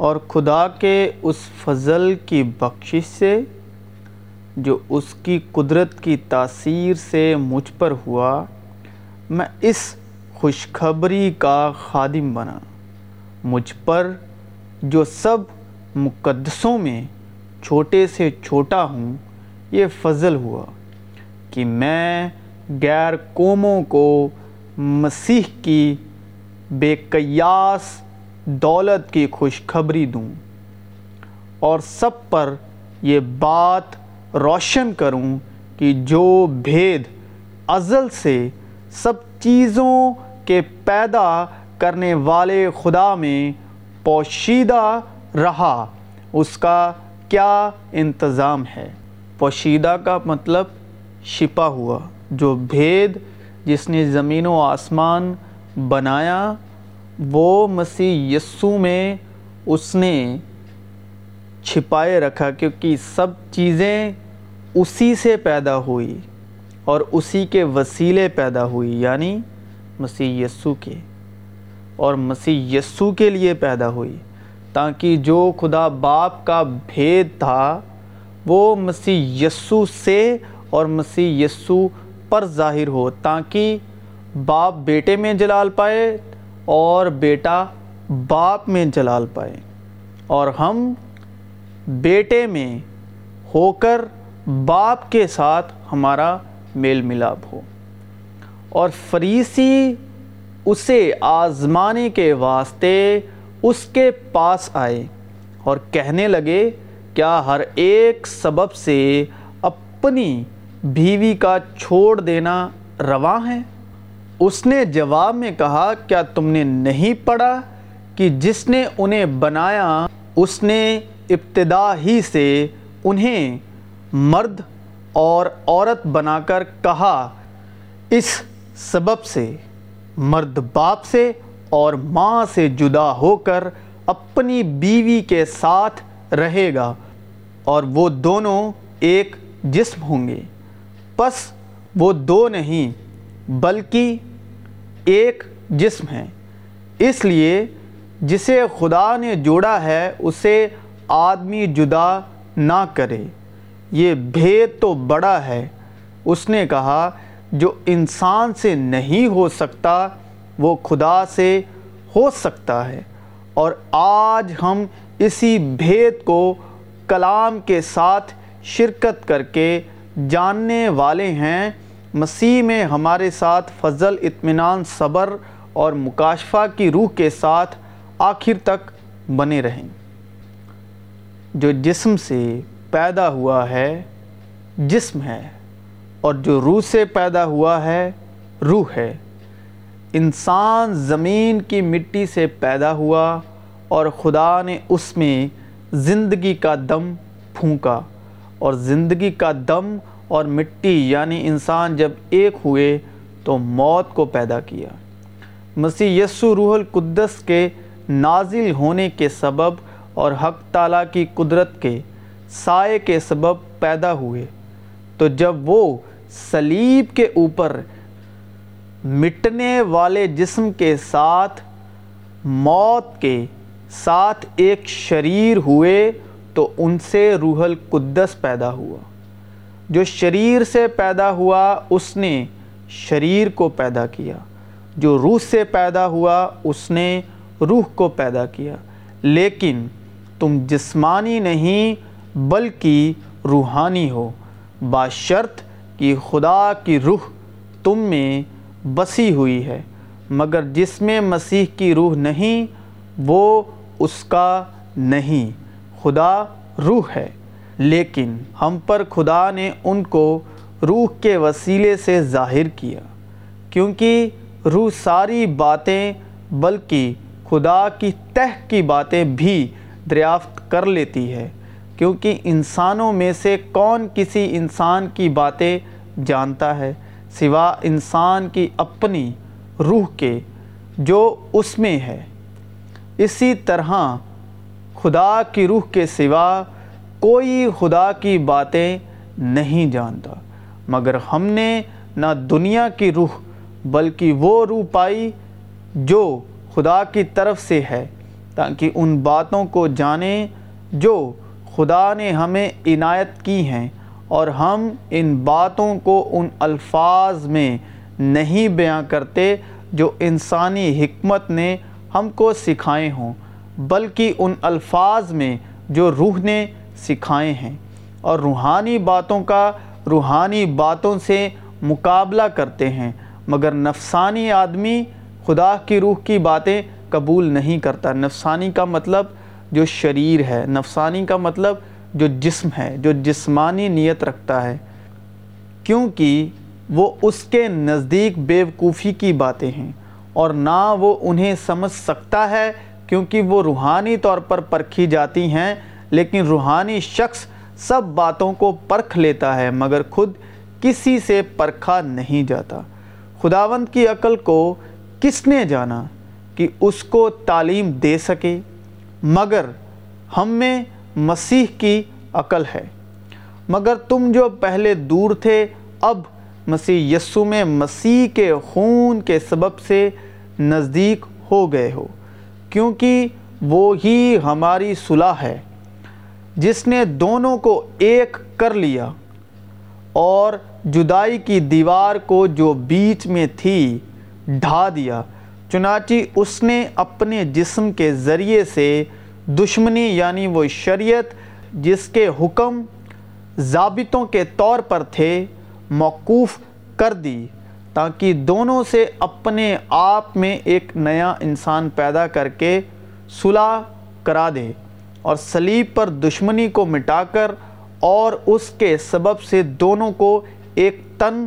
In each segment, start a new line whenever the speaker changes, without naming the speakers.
اور خدا کے اس فضل کی بخشش سے جو اس کی قدرت کی تاثیر سے مجھ پر ہوا، میں اس خوشخبری کا خادم بنا۔ مجھ پر جو سب مقدسوں میں چھوٹے سے چھوٹا ہوں، یہ فضل ہوا کہ میں غیر قوموں کو مسیح کی بے قیاس دولت کی خوشخبری دوں اور سب پر یہ بات روشن کروں کہ جو بھید ازل سے سب چیزوں کے پیدا کرنے والے خدا میں پوشیدہ رہا، اس کا کیا انتظام ہے؟ پوشیدہ کا مطلب شپا ہوا، جو بھید جس نے زمین و آسمان بنایا وہ مسیح یسو میں اس نے چھپائے رکھا کیونکہ سب چیزیں اسی سے پیدا ہوئی اور اسی کے وسیلے پیدا ہوئی یعنی مسیح یسو کے، اور مسیح یسو کے لیے پیدا ہوئی، تاکہ جو خدا باپ کا بھید تھا، وہ مسیح یسو سے اور مسیح یسو پر ظاہر ہو، تاکہ باپ بیٹے میں جلال پائے اور بیٹا باپ میں جلال پائے۔ اور ہم بیٹے میں ہو کر باپ کے ساتھ ہمارا میل ملاپ ہو۔ اور فریسی اسے آزمانے کے واسطے اس کے پاس آئے اور کہنے لگے، کیا ہر ایک سبب سے اپنی بیوی کا چھوڑ دینا رواں ہے؟ اس نے جواب میں کہا، کیا تم نے نہیں پڑھا کہ جس نے انہیں بنایا، اس نے ابتدا ہی سے انہیں مرد اور عورت بنا کر کہا، اس سبب سے، مرد باپ سے اور ماں سے جدا ہو کر اپنی بیوی کے ساتھ رہے گا اور وہ دونوں ایک جسم ہوں گے۔ پس وہ دو نہیں، بلکہ ایک جسم ہے۔ اس لیے جسے خدا نے جوڑا ہے، اسے آدمی جدا نہ کرے۔ یہ بھید تو بڑا ہے۔ اس نے کہا، جو انسان سے نہیں ہو سکتا، وہ خدا سے ہو سکتا ہے۔ اور آج ہم اسی بھید کو کلام کے ساتھ شرکت کر کے جاننے والے ہیں۔ مسیح میں ہمارے ساتھ فضل، اطمینان، صبر اور مکاشفہ کی روح کے ساتھ آخر تک بنے رہیں۔ جو جسم سے پیدا ہوا ہے، جسم ہے، اور جو روح سے پیدا ہوا ہے، روح ہے۔ انسان زمین کی مٹی سے پیدا ہوا اور خدا نے اس میں زندگی کا دم پھونکا، اور زندگی کا دم اور مٹی یعنی انسان جب ایک ہوئے تو موت کو پیدا کیا۔ مسیح یسو روح القدس کے نازل ہونے کے سبب اور حق تعالیٰ کی قدرت کے سائے کے سبب پیدا ہوئے۔ تو جب وہ سلیب کے اوپر مٹنے والے جسم کے ساتھ موت کے ساتھ ایک شریر ہوئے تو ان سے روح القدس پیدا ہوا۔ جو شریر سے پیدا ہوا، اس نے شریر کو پیدا کیا۔ جو روح سے پیدا ہوا، اس نے روح کو پیدا کیا۔ لیکن تم جسمانی نہیں، بلکہ روحانی ہو۔ باشرط کہ خدا کی روح تم میں بسی ہوئی ہے، مگر جس میں مسیح کی روح نہیں، وہ اس کا نہیں۔ خدا روح ہے۔ لیکن ہم پر خدا نے ان کو روح کے وسیلے سے ظاہر کیا، کیونکہ روح ساری باتیں بلکہ خدا کی تہ کی باتیں بھی دریافت کر لیتی ہے، کیونکہ انسانوں میں سے کون کسی انسان کی باتیں جانتا ہے، سوا انسان کی اپنی روح کے جو اس میں ہے۔ اسی طرح خدا کی روح کے سوا کوئی خدا کی باتیں نہیں جانتا، مگر ہم نے نہ دنیا کی روح بلکہ وہ روح پائی جو خدا کی طرف سے ہے، تاکہ ان باتوں کو جانیں جو خدا نے ہمیں عنایت کی ہیں، اور ہم ان باتوں کو ان الفاظ میں نہیں بیاں کرتے جو انسانی حکمت نے ہم کو سکھائے ہوں، بلکہ ان الفاظ میں جو روح نے سکھائے ہیں اور روحانی باتوں کا روحانی باتوں سے مقابلہ کرتے ہیں، مگر نفسانی آدمی خدا کی روح کی باتیں قبول نہیں کرتا۔ نفسانی کا مطلب جو شریر ہے، نفسانی کا مطلب جو جسم ہے، جو جسمانی نیت رکھتا ہے۔ کیونکہ وہ اس کے نزدیک بیوقوفی کی باتیں ہیں اور نہ وہ انہیں سمجھ سکتا ہے کیونکہ وہ روحانی طور پر پرکھی جاتی ہیں لیکن روحانی شخص سب باتوں کو پرکھ لیتا ہے، مگر خود کسی سے پرکھا نہیں جاتا۔ خداوند کی عقل کو کس نے جانا کہ اس کو تعلیم دے سکے؟ مگر ہم میں مسیح کی عقل ہے۔ مگر تم جو پہلے دور تھے، اب مسیح یسو میں مسیح کے خون کے سبب سے نزدیک ہو گئے ہو، کیونکہ وہ ہی ہماری صلح ہے۔ جس نے دونوں کو ایک کر لیا اور جدائی کی دیوار کو جو بیچ میں تھی ڈھا دیا، چنانچہ اس نے اپنے جسم کے ذریعے سے دشمنی یعنی وہ شریعت جس کے حکم ضابطوں کے طور پر تھے موقوف کر دی تاکہ دونوں سے اپنے آپ میں ایک نیا انسان پیدا کر کے صلح کرا دے۔ اور صلیب پر دشمنی کو مٹا کر اور اس کے سبب سے دونوں کو ایک تن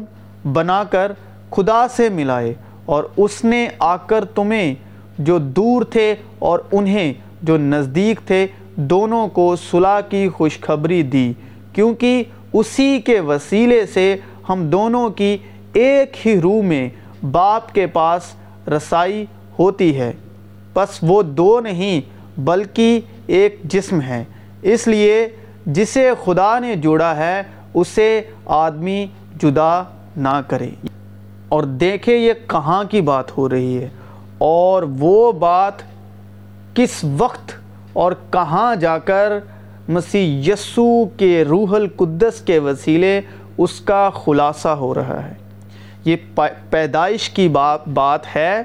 بنا کر خدا سے ملائے اور اس نے آ کر تمہیں جو دور تھے اور انہیں جو نزدیک تھے دونوں کو صلح کی خوشخبری دی، کیونکہ اسی کے وسیلے سے ہم دونوں کی ایک ہی روح میں باپ کے پاس رسائی ہوتی ہے۔ پس وہ دو نہیں، بلکہ ایک جسم ہے اس لیے جسے خدا نے جوڑا ہے، اسے آدمی جدا نہ کرے۔ اور دیکھیں یہ کہاں کی بات ہو رہی ہے۔ اور وہ بات کس وقت اور کہاں جا کر مسیح یسو کے روح القدس کے وسیلے اس کا خلاصہ ہو رہا ہے۔ یہ پیدائش کی بات بات ہے۔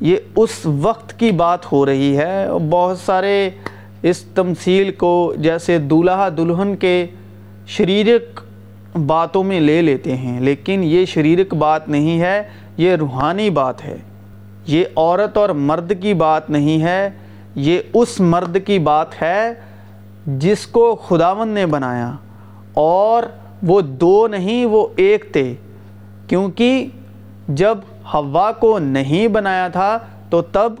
یہ اس وقت کی بات ہو رہی ہے۔ بہت سارے اس تمثیل کو جیسے دولہا دلہن کے شریرک باتوں میں لے لیتے ہیں، لیکن یہ شریرک بات نہیں ہے، یہ روحانی بات ہے۔ یہ عورت اور مرد کی بات نہیں ہے، یہ اس مرد کی بات ہے جس کو خداون نے بنایا۔ اور وہ دو نہیں، وہ ایک تھے۔ کیونکہ جب ہوا کو نہیں بنایا تھا، تو تب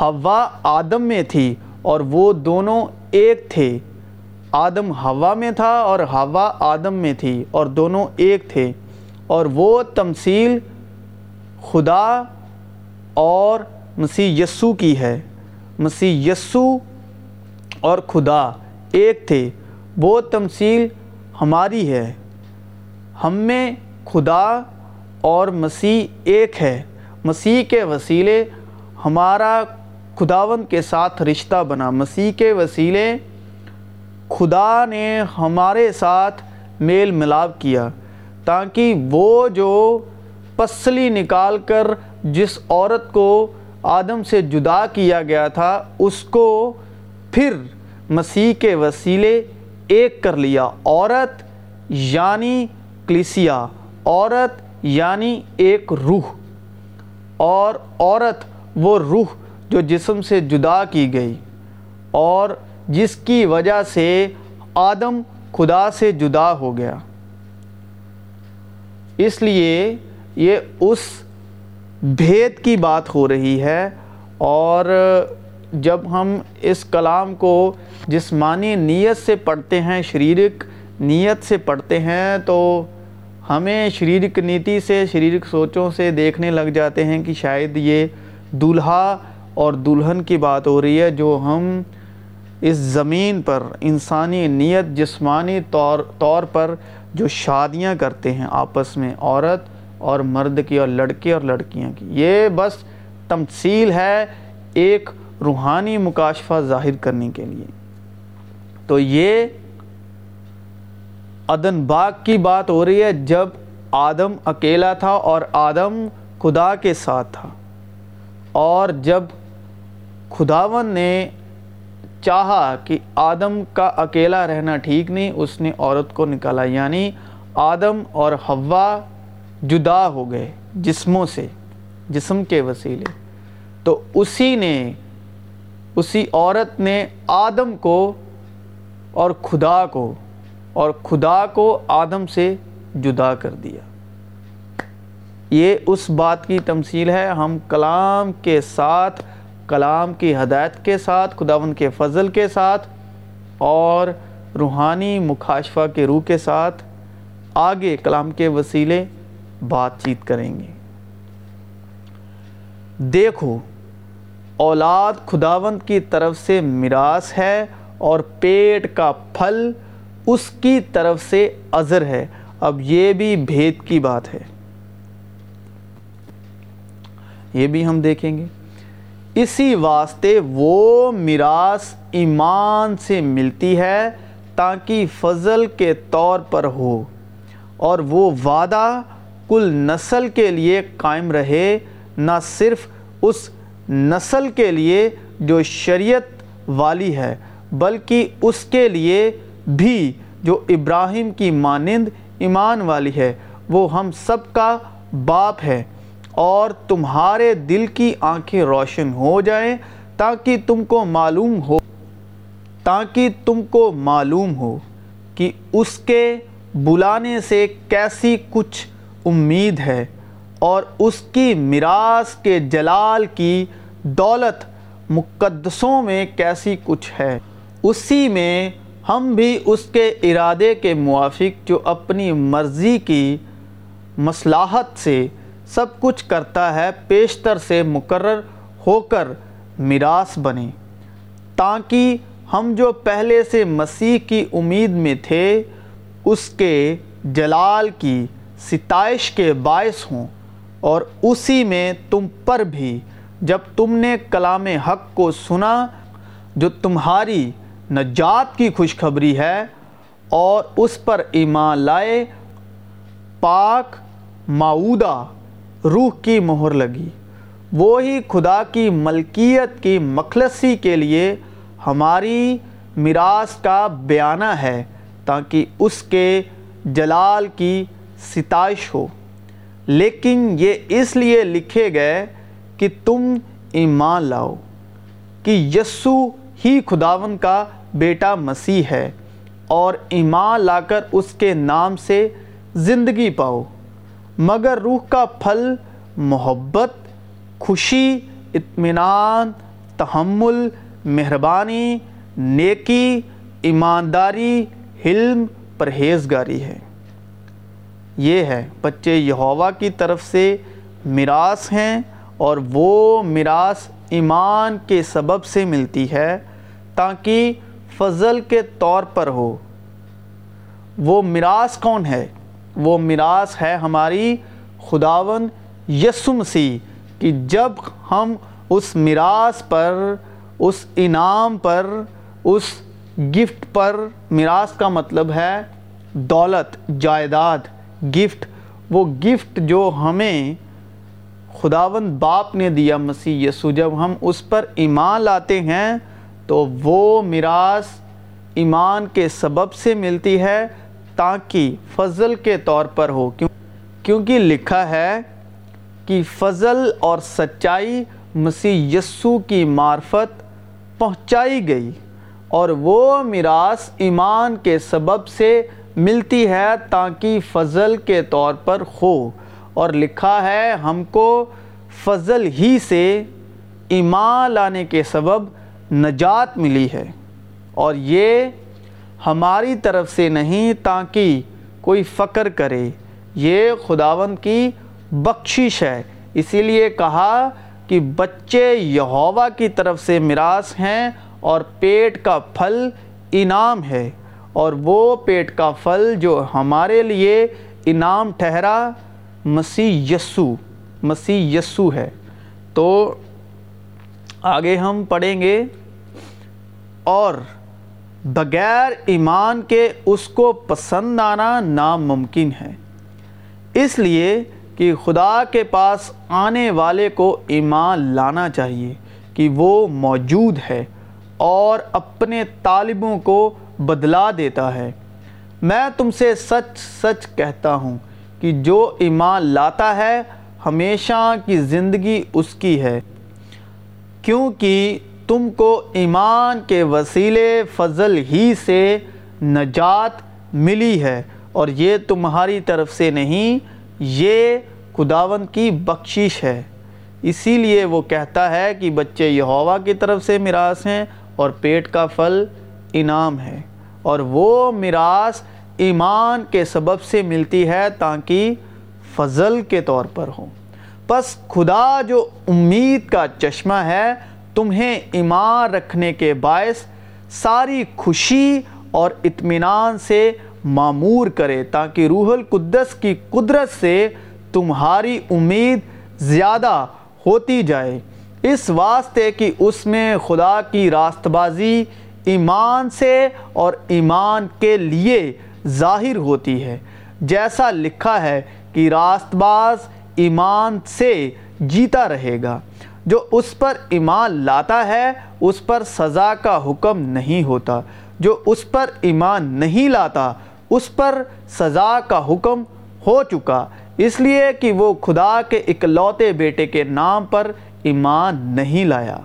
ہوا آدم میں تھی اور وہ دونوں ایک تھے۔ آدم ہوا میں تھا اور ہوا آدم میں تھی اور دونوں ایک تھے۔ اور وہ تمثیل خدا اور مسیح یسو کی ہے۔ مسیح یسو اور خدا ایک تھے۔ وہ تمثیل ہماری ہے۔ ہم میں خدا اور مسیح ایک ہے۔ مسیح کے وسیلے ہمارا خداون کے ساتھ رشتہ بنا۔ مسیح کے وسیلے خدا نے ہمارے ساتھ میل ملاپ کیا تاکہ وہ جو پسلی نکال کر جس عورت کو آدم سے جدا کیا گیا تھا، اس کو پھر مسیح کے وسیلے ایک کر لیا۔ عورت یعنی کلیسیا۔ عورت یعنی ایک روح، اور عورت وہ روح جو جسم سے جدا کی گئی، اور جس کی وجہ سے آدم خدا سے جدا ہو گیا۔ اس لیے یہ اس بھید کی بات ہو رہی ہے، اور جب ہم اس کلام کو جسمانی نیت سے پڑھتے ہیں، شریرک نیت سے پڑھتے ہیں، تو ہمیں شریرک نیتی سے، شریرک سوچوں سے دیکھنے لگ جاتے ہیں کہ شاید یہ دولہا اور دلہن کی بات ہو رہی ہے جو ہم اس زمین پر، انسانی نیت، جسمانی طور طور پر جو شادیاں کرتے ہیں آپس میں، عورت اور مرد کی اور لڑکے اور لڑکیاں کی۔ یہ بس تمثیل ہے ایک روحانی مکاشفہ ظاہر کرنے کے لیے۔ تو یہ عدن باغ کی بات ہو رہی ہے جب آدم اکیلا تھا اور آدم خدا کے ساتھ تھا۔ اور جب خداون نے چاہا کہ آدم کا اکیلا رہنا ٹھیک نہیں، اس نے عورت کو نکالا۔ یعنی آدم اور ہوا جدا ہو گئے جسموں سے، جسم کے وسیلے۔ تو اسی نے، اسی عورت نے آدم کو اور خدا کو اور خدا کو آدم سے جدا کر دیا۔ یہ اس بات کی تمثیل ہے۔ ہم کلام کے ساتھ، کلام کی ہدایت کے ساتھ خداون کے فضل کے ساتھ اور روحانی مخاشفہ کے روح کے ساتھ آگے کلام کے وسیلے بات چیت کریں گے۔ دیکھو، اولاد خداوند کی طرف سے میراث ہے اور پیٹ کا پھل اس کی طرف سے عذر ہے۔ اب یہ بھی بھید کی بات ہے۔ یہ بھی ہم دیکھیں گے۔ اسی واسطے وہ میراث ایمان سے ملتی ہے تاکہ فضل کے طور پر ہو اور وہ وعدہ کل نسل کے لیے قائم رہے، نہ صرف اس نسل کے لیے جو شریعت والی ہے، بلکہ اس کے لیے بھی جو ابراہیم کی مانند ایمان والی ہے، وہ ہم سب کا باپ ہے۔ اور تمہارے دل کی آنکھیں روشن ہو جائیں تاکہ تم کو معلوم ہو، تاکہ تم کو معلوم ہو کہ اس کے بلانے سے کیسی کچھ امید ہے۔ اور اس کی میراث کے جلال کی دولت مقدسوں میں کیسی کچھ ہے۔ اسی میں ہم بھی اس کے ارادے کے موافق جو اپنی مرضی کی مصلاحت سے سب کچھ کرتا ہے، پیشتر سے مقرر ہو کر میراث بنے۔ تاکہ ہم جو پہلے سے مسیح کی امید میں تھے، اس کے جلال کی ستائش کے باعث ہوں۔ اور اسی میں تم پر بھی، جب تم نے کلام حق کو سنا، جو تمہاری نجات کی خوشخبری ہے اور اس پر ایمان لائے، پاک معودہ روح کی مہر لگی۔ وہی خدا کی ملکیت کی مخلصی کے لیے ہماری میراث کا بیانہ ہے تاکہ اس کے جلال کی ستائش ہو۔ لیکن یہ اس لیے لکھے گئے کہ تم ایمان لاؤ کہ یسو ہی خداون کا بیٹا مسیح ہے اور ایمان لا کر اس کے نام سے زندگی پاؤ، مگر روح کا پھل محبت، خوشی، اطمینان، تحمل، مہربانی، نیکی، ایمانداری، حلم، پرہیزگاری ہے۔ یہ ہے، بچے یہوہ کی طرف سے میراث ہیں اور وہ میراث ایمان کے سبب سے ملتی ہے تاکہ فضل کے طور پر ہو، وہ میراث کون ہے؟ وہ میراث ہے ہماری خداون یسو مسیح کہ جب ہم اس میراث پر، اس انعام پر، اس گفٹ پر، میراث کا مطلب ہے دولت، جائیداد، گفٹ۔ وہ گفٹ جو ہمیں خداون باپ نے دیا مسیح یسو جب ہم اس پر ایمان لاتے ہیں تو وہ میراث ایمان کے سبب سے ملتی ہے تاکہ فضل کے طور پر ہو۔ کیوں کیونکہ لکھا ہے کہ فضل اور سچائی مسیح یسو کی معرفت پہنچائی گئی اور وہ میراث ایمان کے سبب سے ملتی ہے تاکہ فضل کے طور پر ہو۔ اور لکھا ہے ہم کو فضل ہی سے ایمان لانے کے سبب نجات ملی ہے اور یہ ہماری طرف سے نہیں تاکہ کوئی فقر کرے۔ یہ خداون کی بخشش ہے۔ اسی لیے کہا کہ بچے یہوہ کی طرف سے میراث ہیں اور پیٹ کا پھل انعام ہے۔ اور وہ پیٹ کا پھل جو ہمارے لیے انعام ٹھہرا، مسیح یسو مسیح یسو ہے۔ تو آگے ہم پڑھیں گے۔ اور بغیر ایمان کے اس کو پسند آنا ناممکن ہے۔ اس لیے کہ خدا کے پاس آنے والے کو ایمان لانا چاہیے کہ وہ موجود ہے اور اپنے طالبوں کو بدلا دیتا ہے۔ میں تم سے سچ سچ کہتا ہوں کہ جو ایمان لاتا ہے ہمیشہ کی زندگی اس کی ہے، کیونکہ تم کو ایمان کے وسیلے فضل ہی سے نجات ملی ہے اور یہ تمہاری طرف سے نہیں، یہ خداون کی بخشش ہے۔ اسی لیے وہ کہتا ہے کہ بچے یہوہ کی طرف سے میراث ہیں اور پیٹ کا پھل انعام ہے اور وہ میراث ایمان کے سبب سے ملتی ہے تاکہ فضل کے طور پر ہو پس خدا جو امید کا چشمہ ہے تمہیں ایمان رکھنے کے باعث ساری خوشی اور اطمینان سے معمور کرے، تاکہ روح القدس کی قدرت سے تمہاری امید زیادہ ہوتی جائے۔ اس واسطے کہ اس میں خدا کی راست بازی ایمان سے اور ایمان کے لیے ظاہر ہوتی ہے۔ جیسا لکھا ہے کہ راست باز ایمان سے جیتا رہے گا۔ جو اس پر ایمان لاتا ہے، اس پر سزا کا حکم نہیں ہوتا۔ جو اس پر ایمان نہیں لاتا، اس پر سزا کا حکم ہو چکا۔ اس لیے کہ وہ خدا کے اکلوتے بیٹے کے نام پر ایمان نہیں لایا۔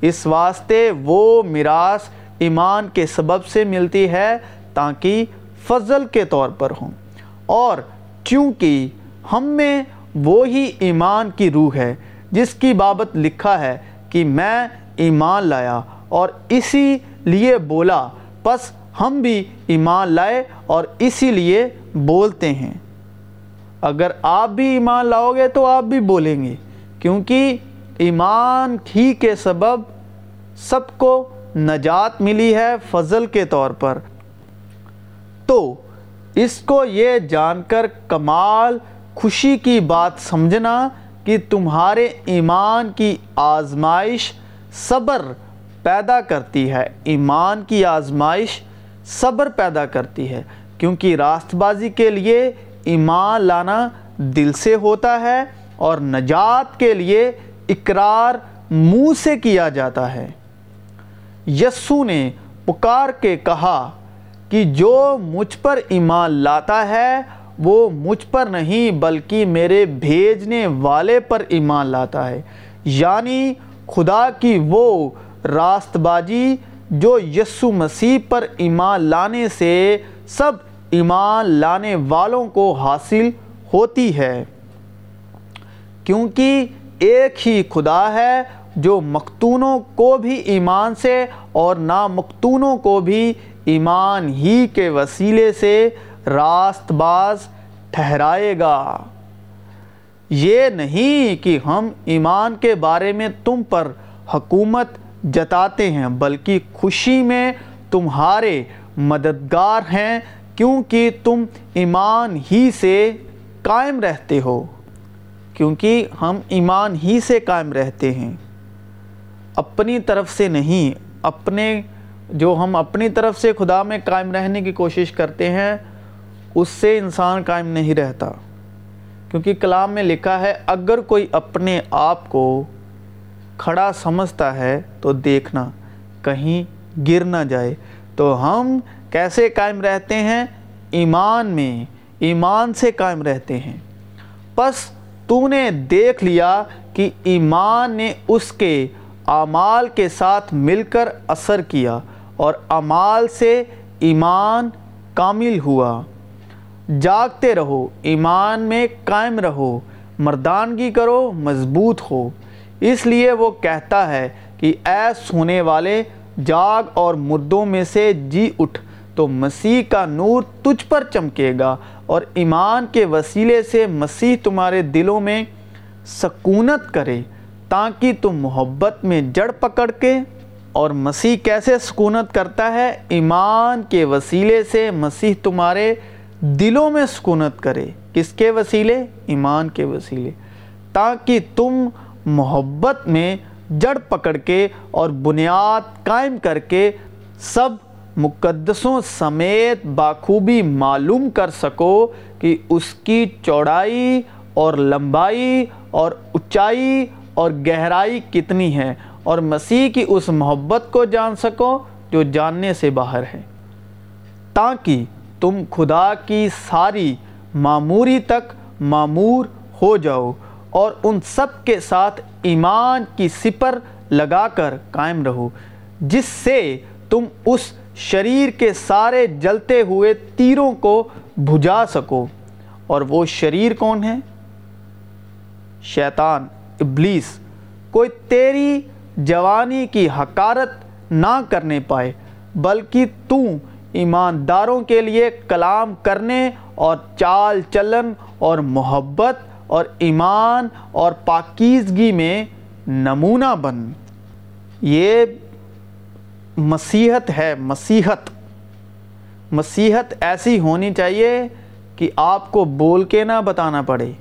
اس واسطے وہ میراث ایمان کے سبب سے ملتی ہے، تاکہ فضل کے طور پر ہوں۔ اور چونکہ ہم میں وہی ایمان کی روح ہے جس کی بابت لکھا ہے کہ میں ایمان لایا اور اسی لیے بولا، پس ہم بھی ایمان لائے اور اسی لیے بولتے ہیں۔ اگر آپ بھی ایمان لاؤ گے تو آپ بھی بولیں گے، کیونکہ ایمان ہی کے سبب سب کو نجات ملی ہے فضل کے طور پر۔ تو اس کو یہ جان کر کمال، خوشی کی بات سمجھنا کہ تمہارے ایمان کی آزمائش صبر پیدا کرتی ہے۔ ایمان کی آزمائش صبر پیدا کرتی ہے۔ کیونکہ راست بازی کے لیے ایمان لانا دل سے ہوتا ہے اور نجات کے لیے اقرار منہ سے کیا جاتا ہے۔ یسو نے پکار کے کہا کہ جو مجھ پر ایمان لاتا ہے وہ مجھ پر نہیں بلکہ میرے بھیجنے والے پر ایمان لاتا ہے۔ یعنی خدا کی وہ راست بازی جو یسو مسیح پر ایمان لانے سے سب ایمان لانے والوں کو حاصل ہوتی ہے۔ کیونکہ ایک ہی خدا ہے جو مقتونوں کو بھی ایمان سے اور نامقتونوں کو بھی ایمان ہی کے وسیلے سے راست باز ٹھہرائے گا۔ یہ نہیں کہ ہم ایمان کے بارے میں تم پر حکومت جتاتے ہیں، بلکہ خوشی میں تمہارے مددگار ہیں، کیونکہ تم ایمان ہی سے قائم رہتے ہو۔ کیونکہ ہم ایمان ہی سے قائم رہتے ہیں۔ اپنی طرف سے نہیں، اپنے جو ہم اپنی طرف سے خدا میں قائم رہنے کی کوشش کرتے ہیں اس سے انسان قائم نہیں رہتا۔ کیونکہ کلام میں لکھا ہے، اگر کوئی اپنے آپ کو کھڑا سمجھتا ہے تو دیکھنا، کہیں گر نہ جائے۔ تو ہم کیسے قائم رہتے ہیں؟ ایمان میں، ایمان سے قائم رہتے ہیں۔ پس تو نے دیکھ لیا کہ ایمان نے اس کے اعمال کے ساتھ مل کر اثر کیا اور اعمال سے ایمان کامل ہوا۔ جاگتے رہو، ایمان میں قائم رہو، مردانگی کرو، مضبوط ہو۔ اس لیے وہ کہتا ہے کہ اے سونے والے، جاگ اور مردوں میں سے جی اٹھ، تو مسیح کا نور تجھ پر چمکے گا اور ایمان کے وسیلے سے مسیح تمہارے دلوں میں سکونت کرے، تاکہ تم محبت میں جڑ پکڑ کے۔ اور مسیح کیسے سکونت کرتا ہے؟ ایمان کے وسیلے سے مسیح تمہارے دلوں میں سکونت کرے۔ کس کے وسیلے؟ ایمان کے وسیلے۔ تاکہ تم محبت میں جڑ پکڑ کے اور بنیاد قائم کر کے سب مقدسوں سمیت باخوبی معلوم کر سکو کہ اس کی چوڑائی اور لمبائی اور اونچائی اور گہرائی کتنی ہے اور مسیح کی اس محبت کو جان سکو جو جاننے سے باہر ہے۔ تاکہ تم خدا کی ساری معموری تک معمور ہو جاؤ اور ان سب کے ساتھ ایمان کی سپر لگا کر قائم رہو، جس سے تم اس شریر کے سارے جلتے ہوئے تیروں کو بھجا سکو۔ اور وہ شریر کون ہے؟ شیطان، ابلیس۔ کوئی تیری جوانی کی حکارت نہ کرنے پائے، بلکہ تو ایمانداروں کے لیے کلام کرنے اور چال چلن اور محبت اور ایمان اور پاکیزگی میں نمونہ بن۔ یہ مسیحت ہے، مسیحت۔ مسیحت ایسی ہونی چاہیے کہ آپ کو بول کے نہ بتانا پڑے۔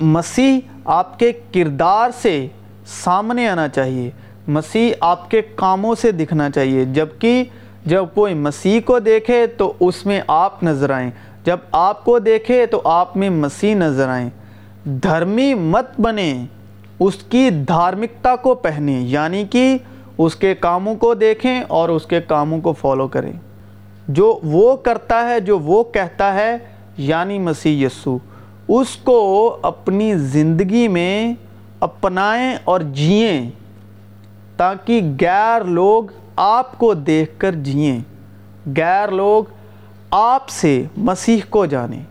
مسیح آپ کے کردار سے سامنے آنا چاہیے۔ مسیح آپ کے کاموں سے دکھنا چاہیے، جبکہ جب کوئی مسیح کو دیکھے تو اس میں آپ نظر آئیں۔ جب آپ کو دیکھے تو آپ میں مسیح نظر آئیں۔ دھرمی مت بنے اس کی دھارمکتا کو پہنے یعنی کہ اس کے کاموں کو دیکھیں اور اس کے کاموں کو فالو کریں۔ جو وہ کرتا ہے، جو وہ کہتا ہے یعنی مسیح یسو اس کو اپنی زندگی میں اپنائیں اور جئیں تاکہ غیر لوگ آپ کو دیکھ کر جئیں۔ غیر لوگ آپ سے مسیح کو جانیں۔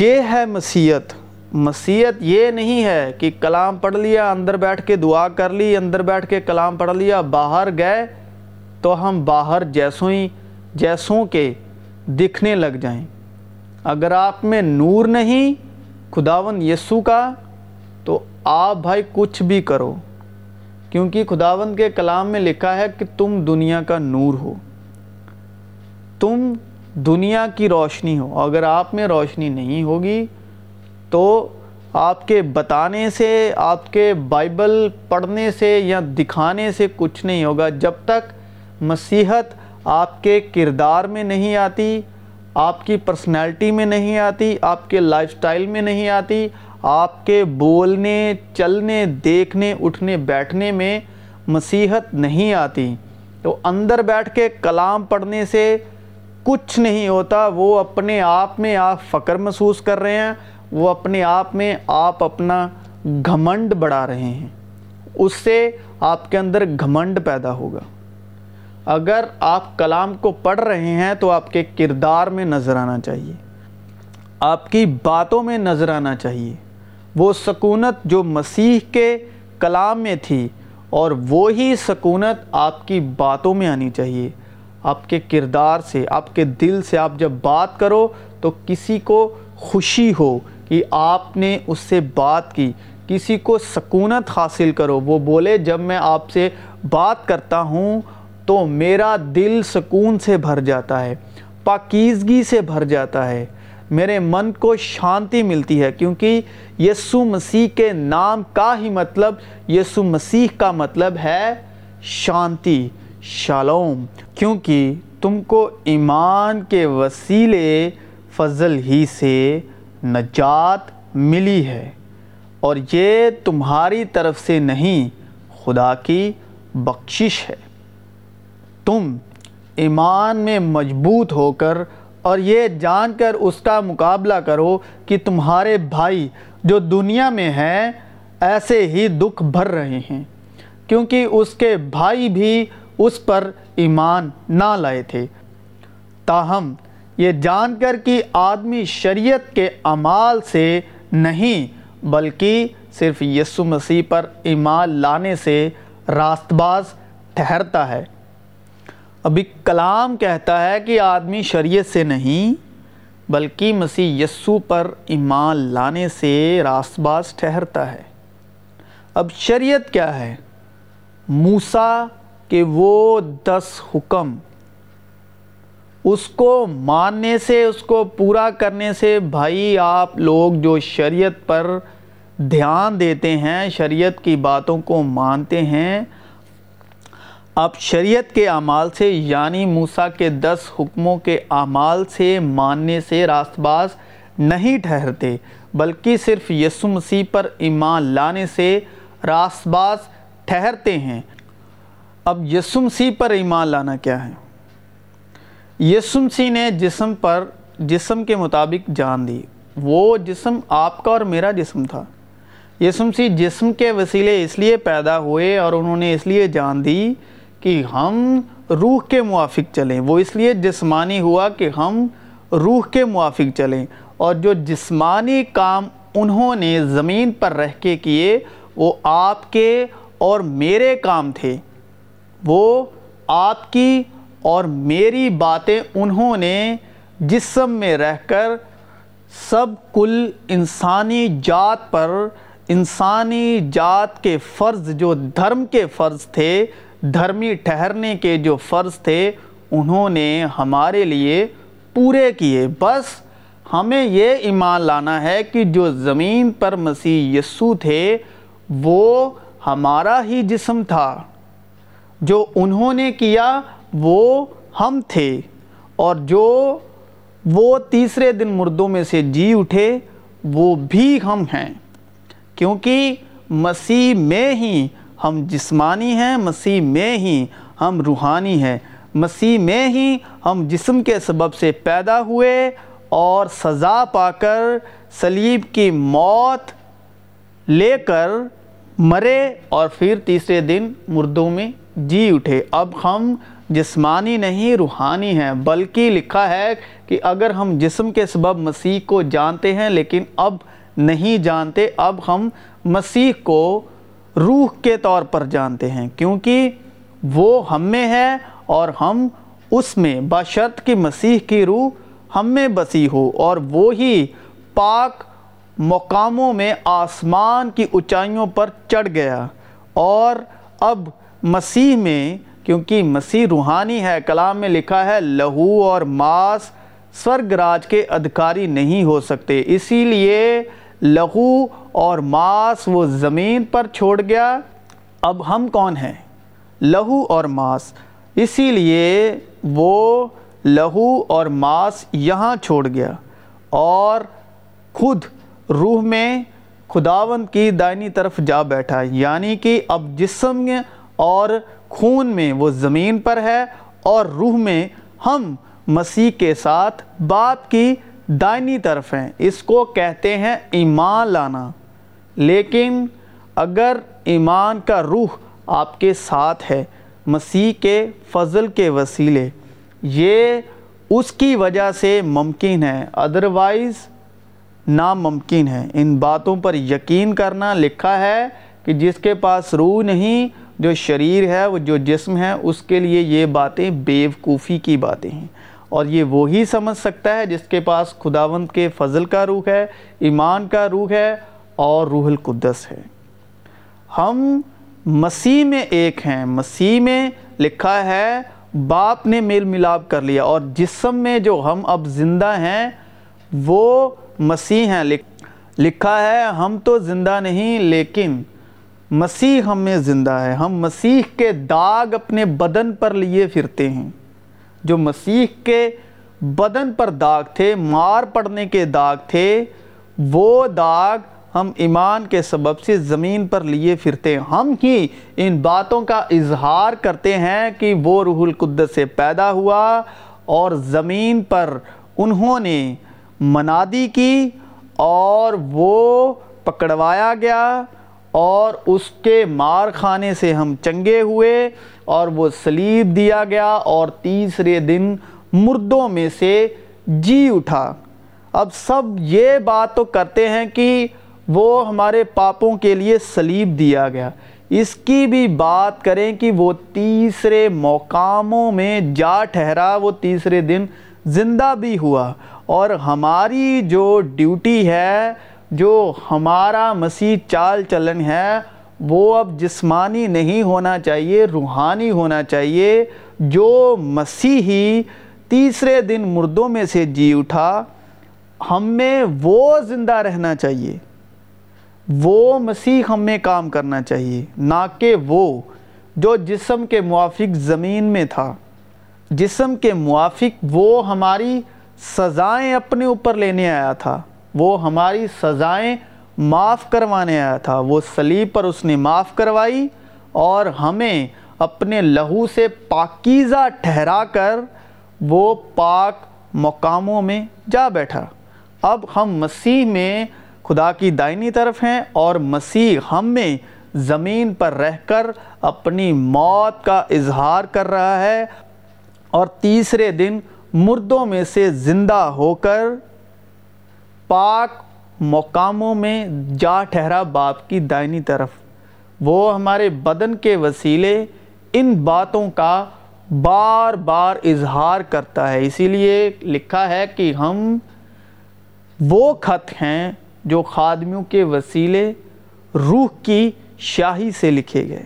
یہ ہے مسیحت مسیحت یہ نہیں ہے کہ کلام پڑھ لیا، اندر بیٹھ کے دعا کر لی، اندر بیٹھ کے کلام پڑھ لیا، باہر گئے تو ہم باہر جیسوں ہی، جیسوں کے دکھنے لگ جائیں۔ اگر آپ میں نور نہیں خداون یسو کا، تو آپ بھائی کچھ بھی کرو۔ کیونکہ خداون کے کلام میں لکھا ہے کہ تم دنیا کا نور ہو۔ تم دنیا کی روشنی ہو۔ اگر آپ میں روشنی نہیں ہوگی تو آپ کے بتانے سے، آپ کے بائبل پڑھنے سے یا دکھانے سے کچھ نہیں ہوگا۔ جب تک مسیحت آپ کے کردار میں نہیں آتی، آپ کی پرسنالٹی میں نہیں آتی، آپ کے لائف سٹائل میں نہیں آتی آپ کے بولنے، چلنے، دیکھنے، اٹھنے، بیٹھنے میں مسیحت نہیں آتی۔ تو اندر بیٹھ کے کلام پڑھنے سے کچھ نہیں ہوتا، وہ اپنے آپ میں آپ فقر محسوس کر رہے ہیں، وہ اپنے آپ میں آپ اپنا گھمنڈ بڑھا رہے ہیں۔ اس سے آپ کے اندر گھمنڈ پیدا ہوگا۔ اگر آپ کلام کو پڑھ رہے ہیں تو آپ کے کردار میں نظر آنا چاہیے۔ آپ کی باتوں میں نظر آنا چاہیے۔ وہ سکونت جو مسیح کے کلام میں تھی اور وہی سکونت آپ کی باتوں میں آنی چاہیے۔ آپ کے کردار سے، آپ کے دل سے آپ جب بات کرو تو کسی کو خوشی ہو کہ آپ نے اس سے بات کی۔ کسی کو سکونت حاصل کرو۔ وہ بولے، جب میں آپ سے بات کرتا ہوں تو میرا دل سکون سے بھر جاتا ہے، پاکیزگی سے بھر جاتا ہے۔ میرے من کو شانتی ملتی ہے کیونکہ یسو مسیح کے نام کا ہی مطلب یسو مسیح کا مطلب ہے شانتی، شالوم، کیونکہ تم کو ایمان کے وسیلے فضل ہی سے نجات ملی ہے۔ اور یہ تمہاری طرف سے نہیں، خدا کی بخشش ہے۔ تم ایمان میں مضبوط ہو کر اور یہ جان کر اس کا مقابلہ کرو کہ تمہارے بھائی جو دنیا میں ہیں ایسے ہی دکھ بھر رہے ہیں، کیونکہ اس کے بھائی بھی اس پر ایمان نہ لائے تھے۔ تاہم، یہ جان کر کہ آدمی شریعت کے عمال سے نہیں، بلکہ صرف یسو مسیح پر ایمان لانے سے راست باز ٹھہرتا ہے۔ ابھی کلام کہتا ہے کہ آدمی شریعت سے نہیں، بلکہ مسیح یسو پر ایمان لانے سے راست باز ٹھہرتا ہے۔ اب شریعت کیا ہے؟ موسا کہ وہ دس حکم، اس کو ماننے سے، اس کو پورا کرنے سے، بھائی آپ لوگ جو شریعت پر دھیان دیتے ہیں، شریعت کی باتوں کو مانتے ہیں اب شریعت کے اعمال سے یعنی موسیٰ کے دس حکموں کے اعمال سے ماننے سے راست باز نہیں ٹھہرتے، بلکہ صرف یسو مسیح پر ایمان لانے سے راست باز ٹھہرتے ہیں۔ اب یسو مسیح پر ایمان لانا کیا ہے؟ یسو مسیح نے جسم پر جسم کے مطابق جان دی۔ وہ جسم آپ کا اور میرا جسم تھا۔ یسو مسیح جسم کے وسیلے اس لیے پیدا ہوئے اور انہوں نے اس لیے جان دی کہ ہم روح کے موافق چلیں۔ وہ اس لیے جسمانی ہوا کہ ہم روح کے موافق چلیں۔ اور جو جسمانی کام انہوں نے زمین پر رہ کے کیے، وہ آپ کے اور میرے کام تھے۔ وہ آپ کی اور میری باتیں انہوں نے جسم میں رہ کر سب کل انسانی جات پر، انسانی جات کے فرض جو دھرم کے فرض تھے دھرمی ٹھہرنے کے جو فرض تھے، انہوں نے ہمارے لیے پورے کیے۔ بس ہمیں یہ ایمان لانا ہے کہ جو زمین پر مسیح یسو تھے، وہ ہمارا ہی جسم تھا۔ جو انہوں نے کیا، وہ ہم تھے۔ اور جو وہ تیسرے دن مردوں میں سے جی اٹھے، وہ بھی ہم ہیں۔ کیونکہ مسیح میں ہی ہم جسمانی ہیں، مسیح میں ہی ہم روحانی ہیں۔ مسیح میں ہی ہم جسم کے سبب سے پیدا ہوئے اور سزا پا کر سلیب کی موت لے کر مرے اور پھر تیسرے دن مردوں میں جی اٹھے۔ اب ہم جسمانی نہیں، روحانی ہیں، بلکہ لکھا ہے کہ اگر ہم جسم کے سبب مسیح کو جانتے ہیں لیکن اب نہیں جانتے، اب ہم مسیح کو روح کے طور پر جانتے ہیں، کیونکہ وہ ہم میں ہے اور ہم اس میں۔ بشرط کی مسیح کی روح ہم میں بسی ہو اور وہی پاک مقاموں میں آسمان کی اونچائیوں پر چڑھ گیا۔ اور اب مسیح میں، کیونکہ مسیح روحانی ہے، کلام میں لکھا ہے، لہو اور ماس سورگ راج کے ادھکاری نہیں ہو سکتے۔ اسی لیے لہو اور ماس وہ زمین پر چھوڑ گیا۔ اب ہم کون ہیں؟ لہو اور ماس۔ اسی لیے وہ لہو اور ماس یہاں چھوڑ گیا اور خود روح میں خداوند کی دائنی طرف جا بیٹھا۔ یعنی کہ اب جسم اور خون میں وہ زمین پر ہے اور روح میں ہم مسیح کے ساتھ باپ کی دائنی طرف ہیں۔ اس کو کہتے ہیں ایمان لانا۔ لیکن اگر ایمان کا روح آپ کے ساتھ ہے، مسیح کے فضل کے وسیلے، یہ اس کی وجہ سے ممکن ہے۔ ادروائز ناممکن ہے۔ ان باتوں پر یقین کرنا لکھا ہے کہ جس کے پاس روح نہیں، جو شریر ہے، وہ جو جسم ہے، اس کے لیے یہ باتیں بیوقوفی کی باتیں ہیں۔ اور یہ وہی سمجھ سکتا ہے جس کے پاس خداوند کے فضل کا روح ہے، ایمان کا روح ہے اور روح القدس ہے۔ ہم مسیح میں ایک ہیں۔ مسیح میں لکھا ہے، باپ نے میل ملاب کر لیا اور جسم میں جو ہم اب زندہ ہیں، وہ مسیح ہیں۔ لکھا ہے، ہم تو زندہ نہیں، لیکن مسیح ہم میں زندہ ہے۔ ہم مسیح کے داغ اپنے بدن پر لیے پھرتے ہیں۔ جو مسیح کے بدن پر داغ تھے، مار پڑنے کے داغ تھے، وہ داغ ہم ایمان کے سبب سے زمین پر لیے پھرتے۔ ہم ہی ان باتوں کا اظہار کرتے ہیں کہ وہ روح القدس سے پیدا ہوا اور زمین پر انہوں نے منادی کی اور وہ پکڑوایا گیا۔ اور اس کے مار خانے سے ہم چنگے ہوئے اور وہ سلیب دیا گیا اور تیسرے دن مردوں میں سے جی اٹھا۔ اب سب یہ بات تو کرتے ہیں کہ وہ ہمارے پاپوں کے لیے سلیب دیا گیا۔ اس کی بھی بات کریں کہ وہ تیسرے مقاموں میں جا ٹھہرا، وہ تیسرے دن زندہ بھی ہوا۔ اور ہماری جو ڈیوٹی ہے جو ہمارا مسیح چال چلن ہے، وہ اب جسمانی نہیں ہونا چاہیے، روحانی ہونا چاہیے۔ جو مسیحی تیسرے دن مردوں میں سے جی اٹھا، ہم میں وہ زندہ رہنا چاہیے۔ وہ مسیح ہم میں کام کرنا چاہیے، نہ کہ وہ جو جسم کے موافق زمین میں تھا۔ جسم کے موافق وہ ہماری سزائیں اپنے اوپر لینے آیا تھا۔ وہ ہماری سزائیں معاف کروانے آیا تھا۔ وہ سلیب پر اس نے معاف کروائی اور ہمیں اپنے لہو سے پاکیزہ ٹھہرا کر وہ پاک مقاموں میں جا بیٹھا۔ اب ہم مسیح میں خدا کی دائنی طرف ہیں اور مسیح ہم میں زمین پر رہ کر اپنی موت کا اظہار کر رہا ہے اور تیسرے دن مردوں میں سے زندہ ہو کر پاک مقاموں میں جا ٹھہرا باپ کی دائنی طرف۔ وہ ہمارے بدن کے وسیلے ان باتوں کا بار بار اظہار کرتا ہے۔ اسی لیے لکھا ہے کہ ہم وہ خط ہیں جو خادمیوں کے وسیلے روح کی شاہی سے لکھے گئے۔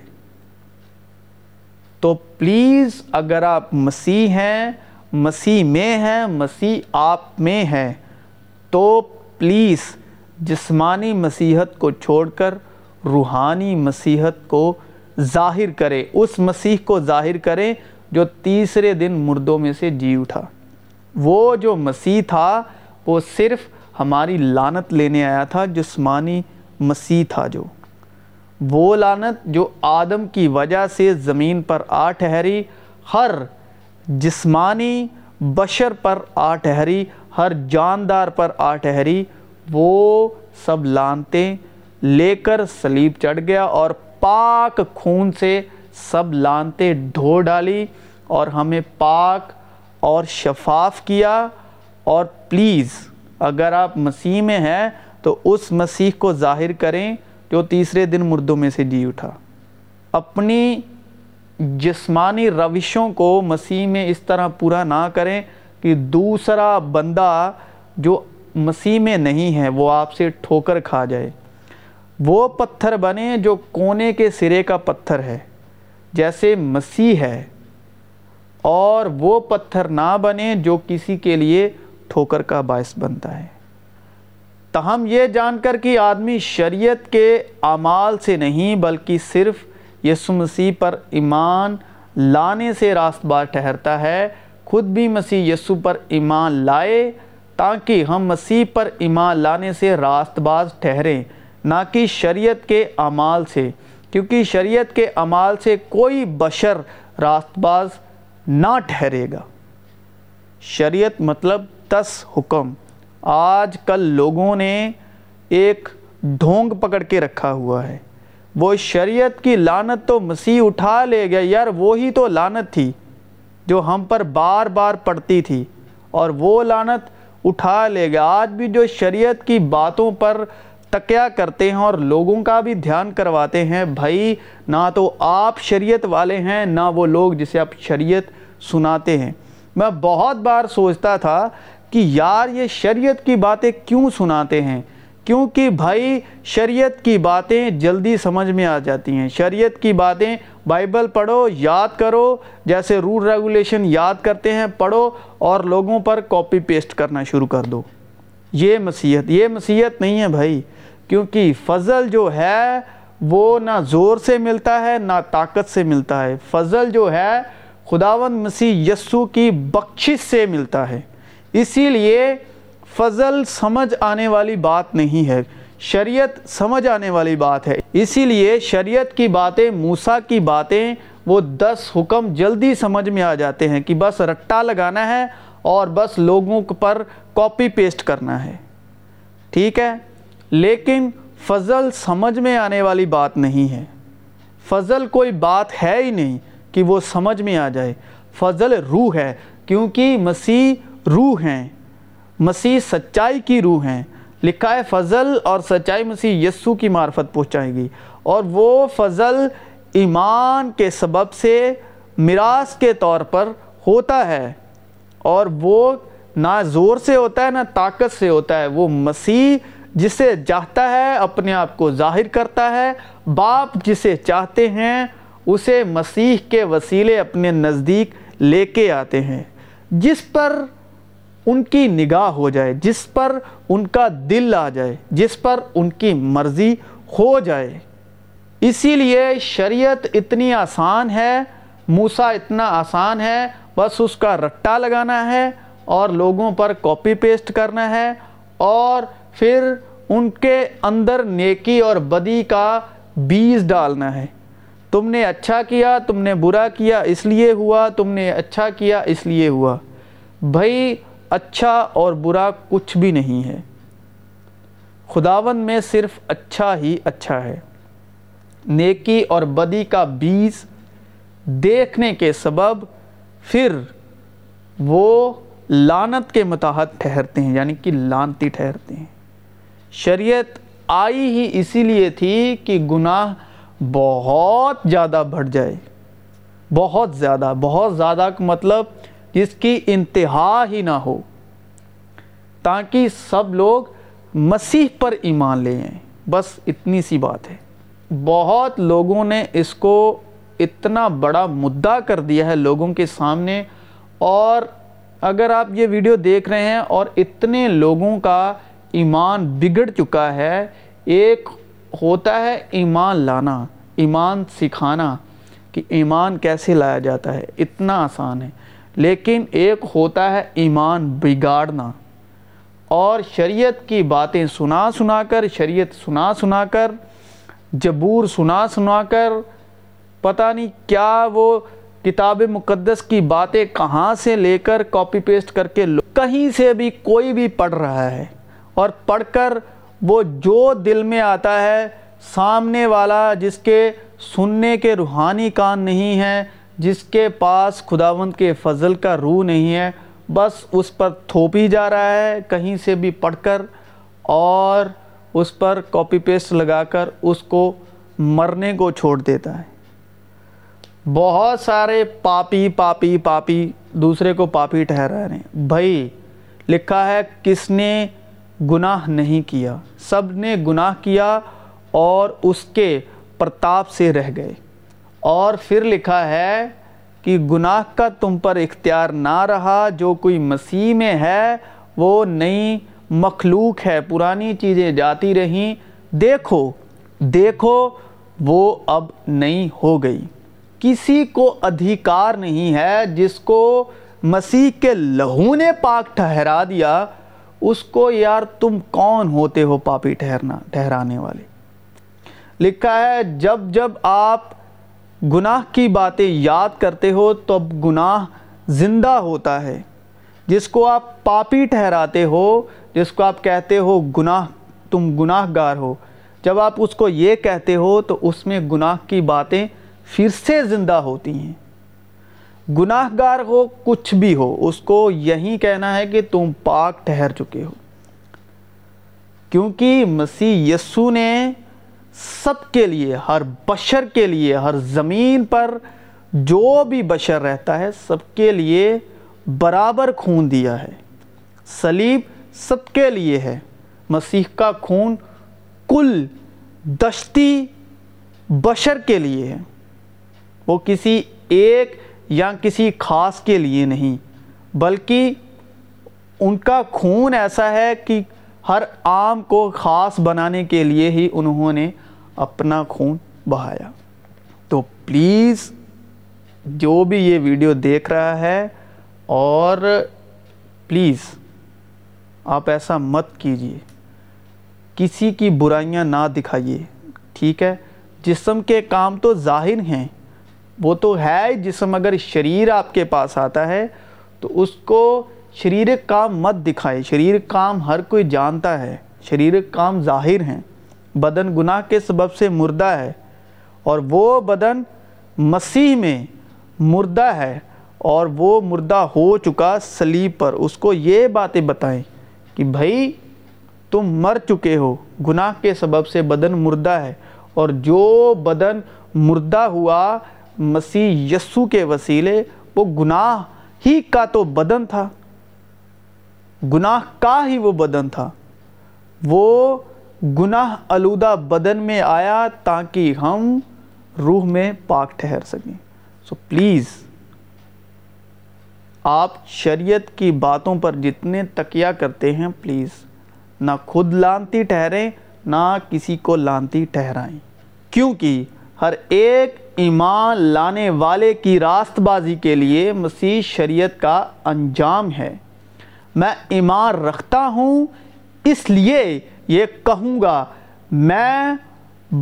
تو پلیز اگر آپ مسیح ہیں، مسیح میں ہیں، مسیح آپ میں ہیں، تو پلیز جسمانی مسیحت کو چھوڑ کر روحانی مسیحت کو ظاہر کرے، اس مسیح کو ظاہر کریں جو تیسرے دن مردوں میں سے جی اٹھا۔ وہ جو مسیح تھا، وہ صرف ہماری لانت لینے آیا تھا، جسمانی مسیح تھا جو۔ وہ لانت جو آدم کی وجہ سے زمین پر آ ٹھہری، ہر جسمانی بشر پر آ ٹھہری ہر جاندار پر آ ٹھہری، وہ سب لانتیں لے کر سلیب چڑھ گیا اور پاک خون سے سب لانتیں ڈھو ڈالی اور ہمیں پاک اور شفاف کیا اور پلیز، اگر آپ مسیح میں ہیں تو اس مسیح کو ظاہر کریں جو تیسرے دن مردوں میں سے جی اٹھا۔ اپنی جسمانی روشوں کو مسیح میں اس طرح پورا نہ کریں۔ کہ دوسرا بندہ جو مسیح میں نہیں ہے، وہ آپ سے ٹھوکر کھا جائے۔ وہ پتھر بنے جو کونے کے سرے کا پتھر ہے، جیسے مسیح ہے۔ اور وہ پتھر نہ بنے جو کسی کے لیے ٹھوکر کا باعث بنتا ہے۔ تاہم یہ جان کر کہ آدمی شریعت کے اعمال سے نہیں، بلکہ صرف یسو مسیح پر ایمان لانے سے راست باز ٹھہرتا ہے۔ خود بھی مسیح یسو پر ایمان لائے تاکہ ہم مسیح پر ایمان لانے سے راست باز ٹھہریں، نہ کہ شریعت کے اعمال سے، کیونکہ شریعت کے اعمال سے کوئی بشر راست باز نہ ٹھہرے گا۔ شریعت مطلب تس حکم۔ آج کل لوگوں نے ایک ڈھونگ پکڑ کے رکھا ہوا ہے۔ وہ شریعت کی لانت تو مسیح اٹھا لے گیا یار وہی تو لانت تھی۔ جو ہم پر بار بار پڑتی تھی اور وہ لانت اٹھا لے گیا آج بھی جو شریعت کی باتوں پر تکیہ کرتے ہیں اور لوگوں کا بھی دھیان کرواتے ہیں، بھائی، نہ تو آپ شریعت والے ہیں، نہ وہ لوگ جسے آپ شریعت سناتے ہیں۔ میں بہت بار سوچتا تھا کہ یار، یہ شریعت کی باتیں کیوں سناتے ہیں؟ کیونکہ بھائی شریعت کی باتیں جلدی سمجھ میں آ جاتی ہیں۔ شریعت کی باتیں بائبل پڑھو، یاد کرو، جیسے رول ریگولیشن یاد کرتے ہیں، پڑھو اور لوگوں پر کاپی پیسٹ کرنا شروع کر دو۔ یہ مسیحت یہ مسیحت نہیں ہے بھائی۔ کیونکہ فضل جو ہے، وہ نہ زور سے ملتا ہے، نہ طاقت سے ملتا ہے۔ فضل جو ہے خداون مسیح یسو کی بخشش سے ملتا ہے۔ اسی لیے فضل سمجھ آنے والی بات نہیں ہے، شریعت سمجھ آنے والی بات ہے۔ اسی لیے شریعت کی باتیں، موسیٰ کی باتیں، وہ دس حکم جلدی سمجھ میں آ جاتے ہیں کہ بس رٹا لگانا ہے اور بس لوگوں پر کاپی پیسٹ کرنا ہے۔ ٹھیک ہے؟ لیکن فضل سمجھ میں آنے والی بات نہیں ہے۔ فضل کوئی بات ہے ہی نہیں کہ وہ سمجھ میں آ جائے۔ فضل روح ہے، کیونکہ مسیح روح ہیں۔ مسیح سچائی کی روح ہیں۔ لکھا ہے، فضل اور سچائی مسیح یسو کی معرفت پہنچائے گی۔ اور وہ فضل ایمان کے سبب سے میراث کے طور پر ہوتا ہے۔ اور وہ نہ زور سے ہوتا ہے، نہ طاقت سے ہوتا ہے۔ وہ مسیح جسے چاہتا ہے، اپنے آپ کو ظاہر کرتا ہے۔ باپ جسے چاہتے ہیں، اسے مسیح کے وسیلے اپنے نزدیک لے کے آتے ہیں۔ جس پر ان کی نگاہ ہو جائے، جس پر ان کا دل آ جائے، جس پر ان کی مرضی ہو جائے۔ اسی لیے شریعت اتنی آسان ہے موسا اتنا آسان ہے، بس اس کا رٹا لگانا ہے اور لوگوں پر کاپی پیسٹ کرنا ہے اور پھر ان کے اندر نیکی اور بدی کا بیج ڈالنا ہے۔ تم نے اچھا کیا، تم نے برا کیا، اس لیے ہوا، تم نے اچھا کیا، اس لیے ہوا۔ بھائی اچھا اور برا کچھ بھی نہیں ہے۔ خداون میں صرف اچھا ہی اچھا ہے۔ نیکی اور بدی کا بیج دیکھنے کے سبب پھر وہ لانت کے متحد ٹھہرتے ہیں یعنی کہ لانتی ٹھہرتے ہیں۔ شریعت آئی ہی اسی لیے تھی کہ گناہ بہت زیادہ بڑھ جائے۔ بہت زیادہ بہت زیادہ مطلب جس کی انتہا ہی نہ ہو، تاکہ سب لوگ مسیح پر ایمان لے آئیں۔ بس اتنی سی بات ہے۔ بہت لوگوں نے اس کو اتنا بڑا مدعا کر دیا ہے لوگوں کے سامنے۔ اور اگر آپ یہ ویڈیو دیکھ رہے ہیں اور اتنے لوگوں کا ایمان بگڑ چکا ہے، ایک ہوتا ہے ایمان لانا، ایمان سکھانا کہ ایمان کیسے لایا جاتا ہے۔ اتنا آسان ہے۔ لیکن ایک ہوتا ہے ایمان بگاڑنا۔ اور شریعت کی باتیں سنا سنا کر، شریعت سنا سنا کر، جبور سنا سنا کر، پتہ نہیں کیا وہ کتاب مقدس کی باتیں کہاں سے لے کر کاپی پیسٹ کر کے کہیں سے بھی کوئی بھی پڑھ رہا ہے۔ اور پڑھ کر وہ جو دل میں آتا ہے، سامنے والا جس کے سننے کے روحانی کان نہیں ہیں جس کے پاس خداوند کے فضل کا روح نہیں ہے، بس اس پر تھوپی جا رہا ہے کہیں سے بھی پڑھ کر، اور اس پر کاپی پیسٹ لگا کر اس کو مرنے کو چھوڑ دیتا ہے۔ بہت سارے پاپی پاپی پاپی دوسرے کو پاپی ٹھہرا رہے ہیں۔ بھائی، لکھا ہے کس نے گناہ نہیں کیا؟ سب نے گناہ کیا اور اس کے پرتاپ سے رہ گئے۔ اور پھر لکھا ہے کہ گناہ کا تم پر اختیار نہ رہا، جو کوئی مسیح میں ہے، وہ نئی مخلوق ہے، پرانی چیزیں جاتی رہیں۔ دیکھو دیکھو، وہ اب نئی ہو گئی۔ کسی کو ادھیکار نہیں ہے، جس کو مسیح کے لہو نے پاک ٹھہرا دیا، اس کو یار تم کون ہوتے ہو پاپی ٹھہرنا، ٹھہرانے والے؟ لکھا ہے، جب جب آپ گناہ کی باتیں یاد کرتے ہو تو اب گناہ زندہ ہوتا ہے۔ جس کو آپ پاپی ٹھہراتے ہو، جس کو آپ کہتے ہو گناہ، تم گناہ گار ہو۔ جب آپ اس کو یہ کہتے ہو تو اس میں گناہ کی باتیں پھر سے زندہ ہوتی ہیں۔ گناہ گار ہو کچھ بھی ہو، اس کو یہی کہنا ہے کہ تم پاک ٹھہر چکے ہو۔ کیونکہ مسیح یسو نے سب کے لیے، ہر بشر کے لیے، ہر زمین پر جو بھی بشر رہتا ہے، سب کے لیے برابر خون دیا ہے۔ سلیب سب کے لیے ہے۔ مسیح کا خون کل دشتی بشر کے لیے ہے۔ وہ کسی ایک یا کسی خاص کے لیے نہیں، بلکہ ان کا خون ایسا ہے کہ ہر عام کو خاص بنانے کے لیے ہی انہوں نے اپنا خون بہایا۔ تو پلیز جو بھی یہ ویڈیو دیکھ رہا ہے اور پلیز آپ ایسا مت کیجیے۔ کسی کی برائیاں نہ دکھائیے، ٹھیک ہے؟ جسم کے کام تو ظاہر ہیں، وہ تو ہے جسم۔ اگر شریر آپ کے پاس آتا ہے تو اس کو شریر کام مت دکھائے شریر کام ہر کوئی جانتا ہے، شریر کام ظاہر ہیں۔ بدن گناہ کے سبب سے مردہ ہے اور وہ بدن مسیح میں مردہ ہے اور وہ مردہ ہو چکا سلیب پر۔ اس کو یہ باتیں بتائیں کہ بھائی، تم مر چکے ہو، گناہ کے سبب سے بدن مردہ ہے اور جو بدن مردہ ہوا مسیح یسو کے وسیلے، وہ گناہ ہی کا تو بدن تھا۔ گناہ کا ہی وہ بدن تھا۔ وہ گناہ علودہ بدن میں آیا تاکہ ہم روح میں پاک ٹھہر سکیں۔ سو پلیز آپ شریعت کی باتوں پر جتنے تقیہ کرتے ہیں پلیز نہ خود لانتی ٹھہریں، نہ کسی کو لانتی ٹھہرائیں۔ کیونکہ ہر ایک ایمان لانے والے کی راست بازی کے لیے مسیح شریعت کا انجام ہے۔ میں ایمان رکھتا ہوں، اس لیے یہ کہوں گا، میں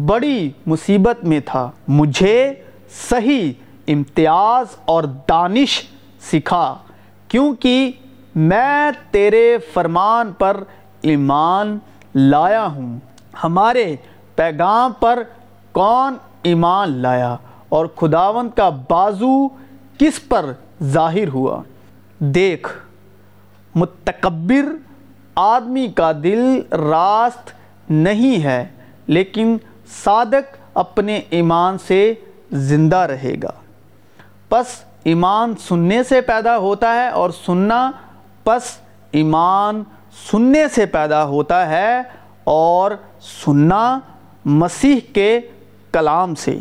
بڑی مصیبت میں تھا، مجھے صحیح امتیاز اور دانش سکھا، کیونکہ میں تیرے فرمان پر ایمان لایا ہوں۔ ہمارے پیغام پر کون ایمان لایا اور خداوند کا بازو کس پر ظاہر ہوا؟ دیکھ، متکبر آدمی کا دل راست نہیں ہے، لیکن صادق اپنے ایمان سے زندہ رہے گا۔ پس ایمان سننے سے پیدا ہوتا ہے اور سننا پس ایمان سننے سے پیدا ہوتا ہے اور سننا مسیح کے کلام سے۔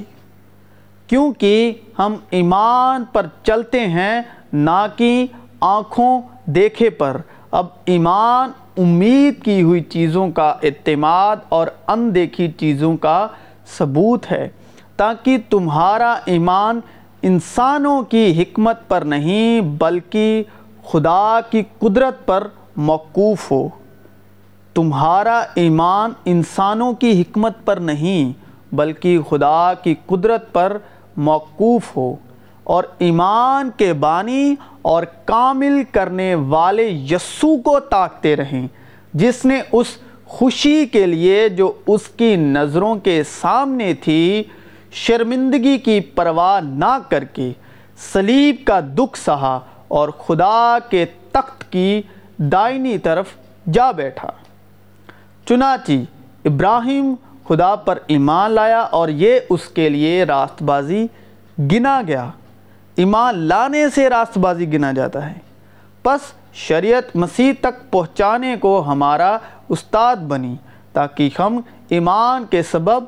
کیونکہ ہم ایمان پر چلتے ہیں، نہ کہ آنکھوں دیکھے پر۔ اب ایمان امید کی ہوئی چیزوں کا اعتماد اور اندیکھی چیزوں کا ثبوت ہے، تاکہ تمہارا ایمان انسانوں کی حکمت پر نہیں، بلکہ خدا کی قدرت پر موقوف ہو۔ تمہارا ایمان انسانوں کی حکمت پر نہیں، بلکہ خدا کی قدرت پر موقوف ہو۔ اور ایمان کے بانی اور کامل کرنے والے یسو کو تاکتے رہیں، جس نے اس خوشی کے لیے جو اس کی نظروں کے سامنے تھی، شرمندگی کی پرواہ نہ کر کے سلیب کا دکھ سہا اور خدا کے تخت کی دائنی طرف جا بیٹھا۔ چنانچہ ابراہیم خدا پر ایمان لایا اور یہ اس کے لیے راست بازی گنا گیا۔ ایمان لانے سے راست بازی گنا جاتا ہے۔ پس شریعت مسیح تک پہنچانے کو ہمارا استاد بنی تاکہ ہم ایمان کے سبب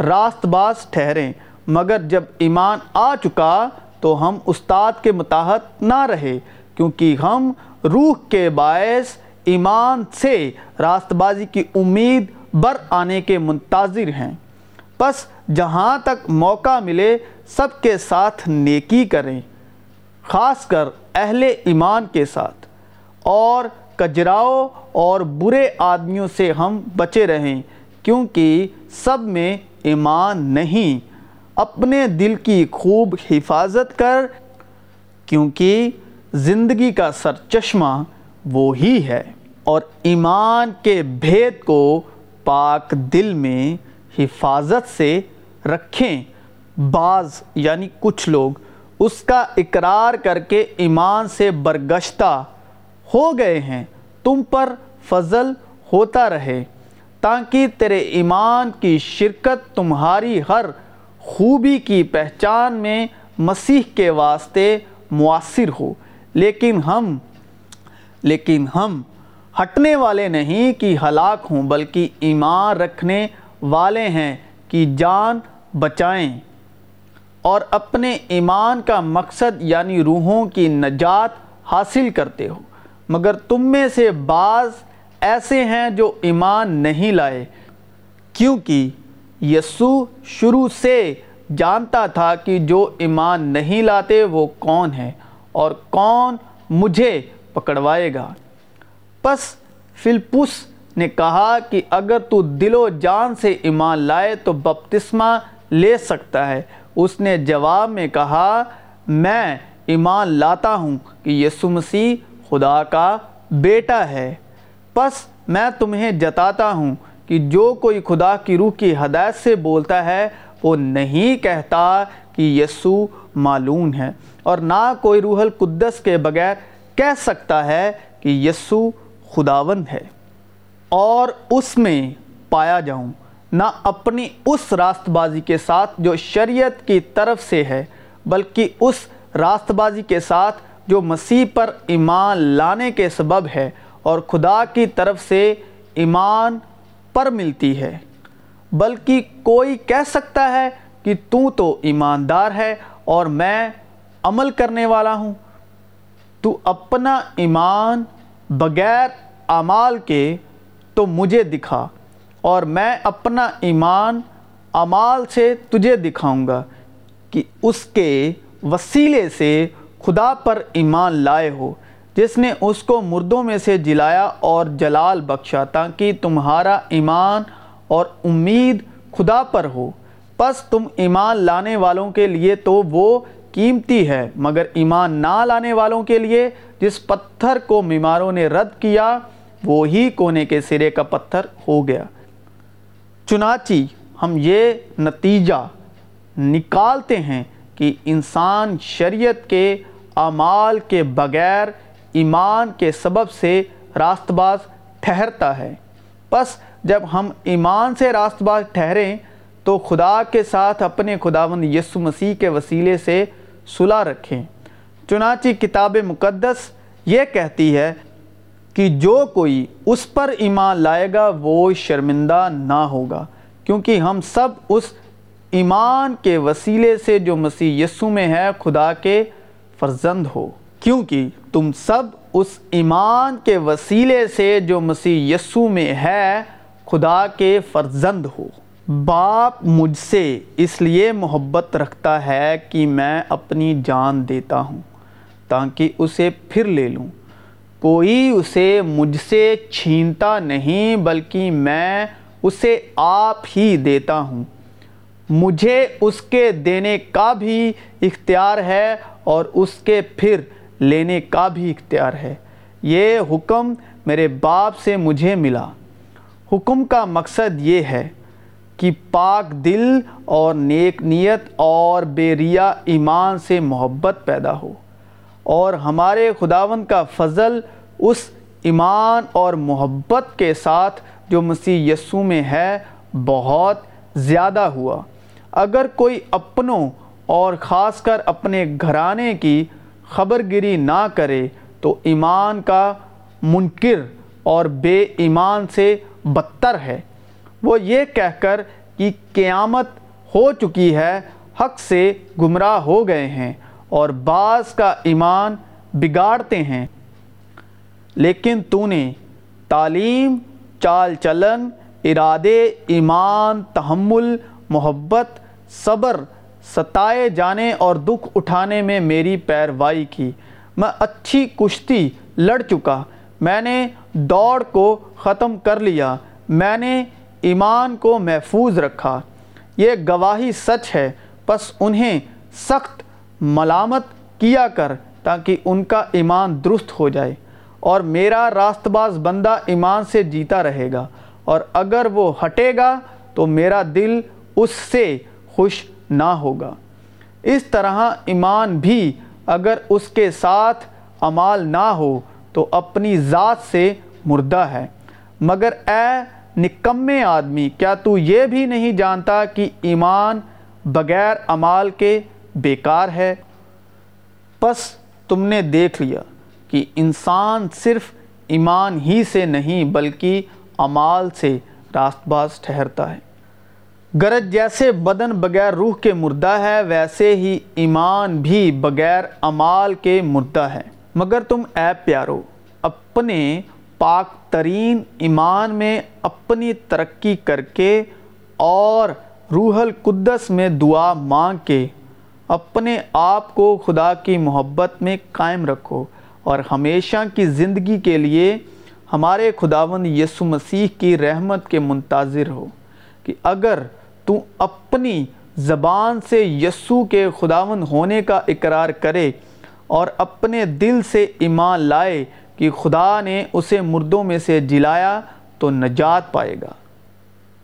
راست باز ٹھہریں۔ مگر جب ایمان آ چکا تو ہم استاد کے متحد نہ رہے، کیونکہ ہم روح کے باعث ایمان سے راست بازی کی امید بر آنے کے منتظر ہیں۔ پس جہاں تک موقع ملے، سب کے ساتھ نیکی کریں، خاص کر اہل ایمان کے ساتھ۔ اور کجراؤ اور برے آدمیوں سے ہم بچے رہیں، کیونکہ سب میں ایمان نہیں۔ اپنے دل کی خوب حفاظت کر، کیونکہ زندگی کا سرچشمہ وہی ہے۔ اور ایمان کے بھید کو پاک دل میں حفاظت سے رکھیں۔ بعض یعنی کچھ لوگ اس کا اقرار کر کے ایمان سے برگشتہ ہو گئے ہیں، تم پر فضل ہوتا رہے، تاکہ تیرے ایمان کی شرکت تمہاری ہر خوبی کی پہچان میں مسیح کے واسطے مؤثر ہو۔ لیکن ہم لیکن ہم ہٹنے والے نہیں کہ ہلاک ہوں، بلکہ ایمان رکھنے والے ہیں۔ کہ جان بچائیں اور اپنے ایمان کا مقصد یعنی روحوں کی نجات حاصل کرتے ہو۔ مگر تم میں سے بعض ایسے ہیں جو ایمان نہیں لائے، کیونکہ یسو شروع سے جانتا تھا کہ جو ایمان نہیں لاتے وہ کون ہے اور کون مجھے پکڑوائے گا۔ پس فلپس نے کہا کہ اگر تو دل و جان سے ایمان لائے تو بپتسمہ لے سکتا ہے۔ اس نے جواب میں کہا، میں ایمان لاتا ہوں کہ یسو مسیح خدا کا بیٹا ہے۔ پس میں تمہیں جتاتا ہوں کہ جو کوئی خدا کی روح کی ہدایت سے بولتا ہے، وہ نہیں کہتا کہ یسو معلوم ہے۔ اور نہ کوئی روح القدس کے بغیر کہہ سکتا ہے کہ یسو خداون ہے۔ اور اس میں پایا جاؤں، نہ اپنی اس راست بازی کے ساتھ جو شریعت کی طرف سے ہے، بلکہ اس راست بازی کے ساتھ جو مسیح پر ایمان لانے کے سبب ہے اور خدا کی طرف سے ایمان پر ملتی ہے۔ بلکہ کوئی کہہ سکتا ہے کہ تو تو ایماندار ہے اور میں عمل کرنے والا ہوں۔ تو اپنا ایمان بغیر اعمال کے تو مجھے دکھا اور میں اپنا ایمان اعمال سے تجھے دکھاؤں گا کہ اس کے وسیلے سے خدا پر ایمان لائے ہو، جس نے اس کو مردوں میں سے جلایا اور جلال بخشا تاکہ تمہارا ایمان اور امید خدا پر ہو۔ پس تم ایمان لانے والوں کے لیے تو وہ قیمتی ہے، مگر ایمان نہ لانے والوں کے لیے جس پتھر کو بیماروں نے رد کیا وہی کونے کے سرے کا پتھر ہو گیا۔ چنانچہ ہم یہ نتیجہ نکالتے ہیں کہ انسان شریعت کے اعمال کے بغیر ایمان کے سبب سے راست باز ٹھہرتا ہے۔ پس جب ہم ایمان سے راست باز ٹھہریں تو خدا کے ساتھ اپنے خداوند یسو مسیح کے وسیلے سے صلح رکھیں۔ چنانچہ کتاب مقدس یہ کہتی ہے کہ جو کوئی اس پر ایمان لائے گا، وہ شرمندہ نہ ہوگا۔ کیونکہ ہم سب اس ایمان کے وسیلے سے جو مسیح یسو میں ہے، خدا کے فرزند ہو۔ کیونکہ تم سب اس ایمان کے وسیلے سے جو مسیح یسو میں ہے، خدا کے فرزند ہو۔ باپ مجھ سے اس لیے محبت رکھتا ہے کہ میں اپنی جان دیتا ہوں، تاکہ اسے پھر لے لوں۔ کوئی اسے مجھ سے چھینتا نہیں، بلکہ میں اسے آپ ہی دیتا ہوں۔ مجھے اس کے دینے کا بھی اختیار ہے اور اس کے پھر لینے کا بھی اختیار ہے۔ یہ حکم میرے باپ سے مجھے ملا۔ حکم کا مقصد یہ ہے کہ پاک دل اور نیک نیت اور بے ریا ایمان سے محبت پیدا ہو۔ اور ہمارے خداون کا فضل اس ایمان اور محبت کے ساتھ جو مسیح یسو میں ہے بہت زیادہ ہوا۔ اگر کوئی اپنوں اور خاص کر اپنے گھرانے کی خبر گیری نہ کرے تو ایمان کا منکر اور بے ایمان سے بدتر ہے۔ وہ یہ کہہ کر کہ قیامت ہو چکی ہے، حق سے گمراہ ہو گئے ہیں۔ اور بعض کا ایمان بگاڑتے ہیں۔ لیکن تو نے تعلیم، چال چلن، ارادے، ایمان، تحمل، محبت، صبر، ستائے جانے اور دکھ اٹھانے میں میری پیروائی کی۔ میں اچھی کشتی لڑ چکا۔ میں نے دوڑ کو ختم کر لیا۔ میں نے ایمان کو محفوظ رکھا۔ یہ گواہی سچ ہے۔ پس انہیں سخت ملامت کیا کر تاکہ ان کا ایمان درست ہو جائے اور میرا راست باز بندہ ایمان سے جیتا رہے گا اور اگر وہ ہٹے گا تو میرا دل اس سے خوش نہ ہوگا۔ اس طرح ایمان بھی اگر اس کے ساتھ عمال نہ ہو تو اپنی ذات سے مردہ ہے۔ مگر اے نکمے آدمی، کیا تو یہ بھی نہیں جانتا کہ ایمان بغیر عمال کے بیکار ہے۔ پس تم نے دیکھ لیا کہ انسان صرف ایمان ہی سے نہیں بلکہ عمال سے راست باز ٹھہرتا ہے۔ گرج جیسے بدن بغیر روح کے مردہ ہے، ویسے ہی ایمان بھی بغیر امال کے مردہ ہے۔ مگر تم اے پیارو، اپنے پاک ترین ایمان میں اپنی ترقی کر کے اور روح القدس میں دعا مانگ کے اپنے آپ کو خدا کی محبت میں قائم رکھو اور ہمیشہ کی زندگی کے لیے ہمارے خداوند یسو مسیح کی رحمت کے منتظر ہو کہ اگر تو اپنی زبان سے یسو کے خداون ہونے کا اقرار کرے اور اپنے دل سے ایمان لائے کہ خدا نے اسے مردوں میں سے جلایا تو نجات پائے گا۔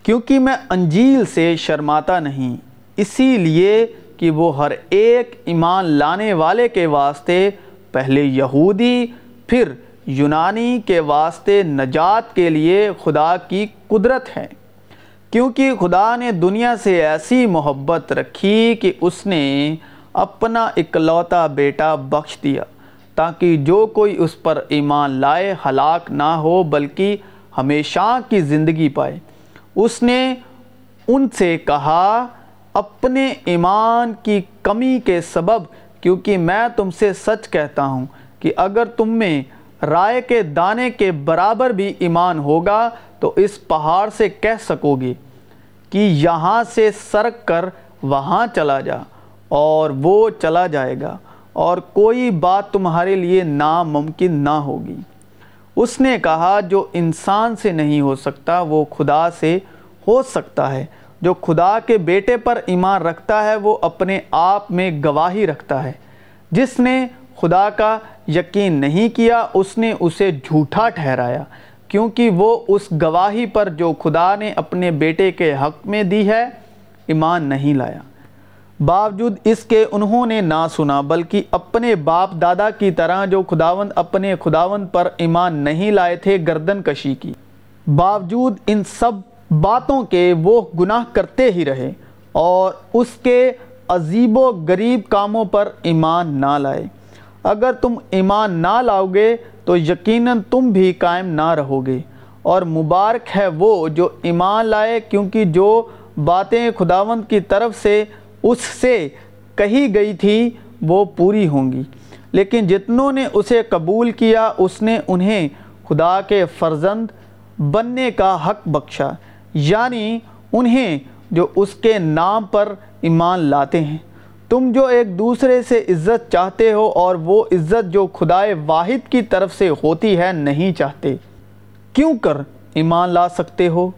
کیونکہ میں انجیل سے شرماتا نہیں، اسی لیے کہ وہ ہر ایک ایمان لانے والے کے واسطے، پہلے یہودی، پھر یونانی کے واسطے نجات کے لیے خدا کی قدرت ہے کیونکہ خدا نے دنیا سے ایسی محبت رکھی کہ اس نے اپنا اکلوتا بیٹا بخش دیا، تاکہ جو کوئی اس پر ایمان لائے ہلاک نہ ہو، بلکہ ہمیشہ کی زندگی پائے۔ اس نے ان سے کہا اپنے ایمان کی کمی کے سبب، کیونکہ میں تم سے سچ کہتا ہوں کہ اگر تم میں رائے کے دانے کے برابر بھی ایمان ہوگا، تو اس پہاڑ سے کہہ سکو گے کہ یہاں سے سرک کر وہاں چلا جا اور وہ چلا جائے گا اور کوئی بات تمہارے لیے ناممکن نہ ہوگی۔ اس نے کہا، جو انسان سے نہیں ہو سکتا، وہ خدا سے ہو سکتا ہے۔ جو خدا کے بیٹے پر ایمان رکھتا ہے، وہ اپنے آپ میں گواہی رکھتا ہے۔ جس نے خدا کا یقین نہیں کیا، اس نے اسے جھوٹا ٹھہرایا۔ کیونکہ وہ اس گواہی پر جو خدا نے اپنے بیٹے کے حق میں دی ہے، ایمان نہیں لایا۔ باوجود اس کے انہوں نے نہ سنا، بلکہ اپنے باپ دادا کی طرح جو خداوند اپنے خداوند پر ایمان نہیں لائے تھے، گردن کشی کی۔ باوجود ان سب باتوں کے وہ گناہ کرتے ہی رہے اور اس کے عجیب و غریب کاموں پر ایمان نہ لائے۔ اگر تم ایمان نہ لاؤ گے تو یقیناً تم بھی قائم نہ رہو گے۔ اور مبارک ہے وہ جو ایمان لائے، کیونکہ جو باتیں خداوند کی طرف سے اس سے کہی گئی تھی، وہ پوری ہوں گی۔ لیکن جتنوں نے اسے قبول کیا، اس نے انہیں خدا کے فرزند بننے کا حق بخشا۔ یعنی انہیں جو اس کے نام پر ایمان لاتے ہیں۔ تم جو ایک دوسرے سے عزت چاہتے ہو اور وہ عزت جو خدائے واحد کی طرف سے ہوتی ہے نہیں چاہتے، کیوں کر ایمان لا سکتے ہو؟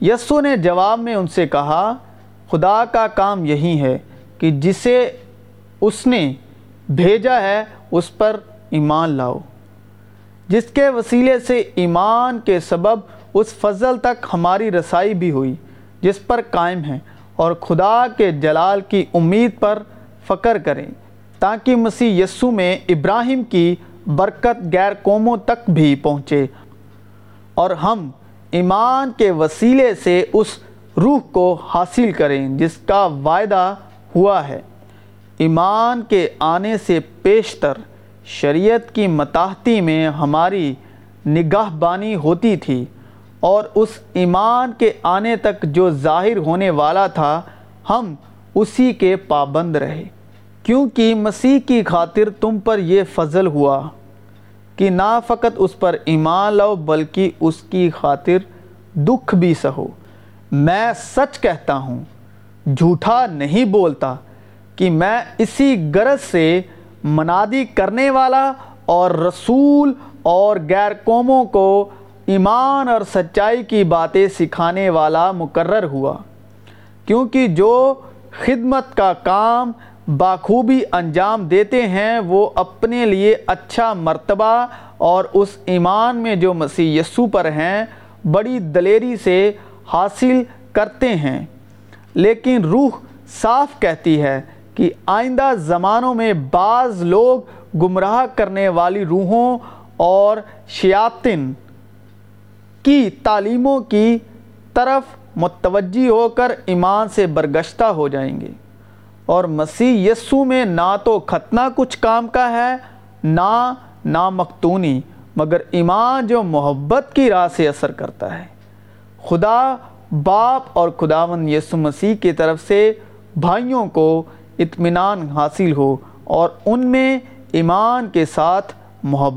یسو نے جواب میں ان سے کہا، خدا کا کام یہی ہے کہ جسے اس نے بھیجا ہے، اس پر ایمان لاؤ۔ جس کے وسیلے سے ایمان کے سبب اس فضل تک ہماری رسائی بھی ہوئی، جس پر قائم ہیں۔ اور خدا کے جلال کی امید پر فکر کریں، تاکہ مسیح یسو میں ابراہیم کی برکت غیر قوموں تک بھی پہنچے۔ اور ہم ایمان کے وسیلے سے اس روح کو حاصل کریں، جس کا وعدہ ہوا ہے۔ ایمان کے آنے سے پیشتر شریعت کی متاحتی میں ہماری نگاہ بانی ہوتی تھی۔ اور اس ایمان کے آنے تک جو ظاہر ہونے والا تھا، ہم اسی کے پابند رہے۔ کیونکہ مسیح کی خاطر تم پر یہ فضل ہوا کہ نہ فقط اس پر ایمان لاؤ، بلکہ اس کی خاطر دکھ بھی سہو۔ میں سچ کہتا ہوں، جھوٹا نہیں بولتا کہ میں اسی غرض سے منادی کرنے والا اور رسول اور غیر قوموں کو ایمان اور سچائی کی باتیں سکھانے والا مقرر ہوا، کیونکہ جو خدمت کا کام باخوبی انجام دیتے ہیں، وہ اپنے لیے اچھا مرتبہ اور اس ایمان میں جو مسیح یسو پر ہیں، بڑی دلیری سے حاصل کرتے ہیں۔ لیکن روح صاف کہتی ہے کہ آئندہ زمانوں میں بعض لوگ گمراہ کرنے والی روحوں اور شیاطن کی تعلیموں کی طرف متوجہ ہو کر ایمان سے برگشتہ ہو جائیں گے۔ اور مسیح یسو میں نہ تو ختنہ کچھ کام کا ہے، نہ نامختونی مگر ایمان جو محبت کی راہ سے اثر کرتا ہے۔ خدا باپ اور خداون یسو مسیح کی طرف سے بھائیوں کو اطمینان حاصل ہو اور ان میں ایمان کے ساتھ محبت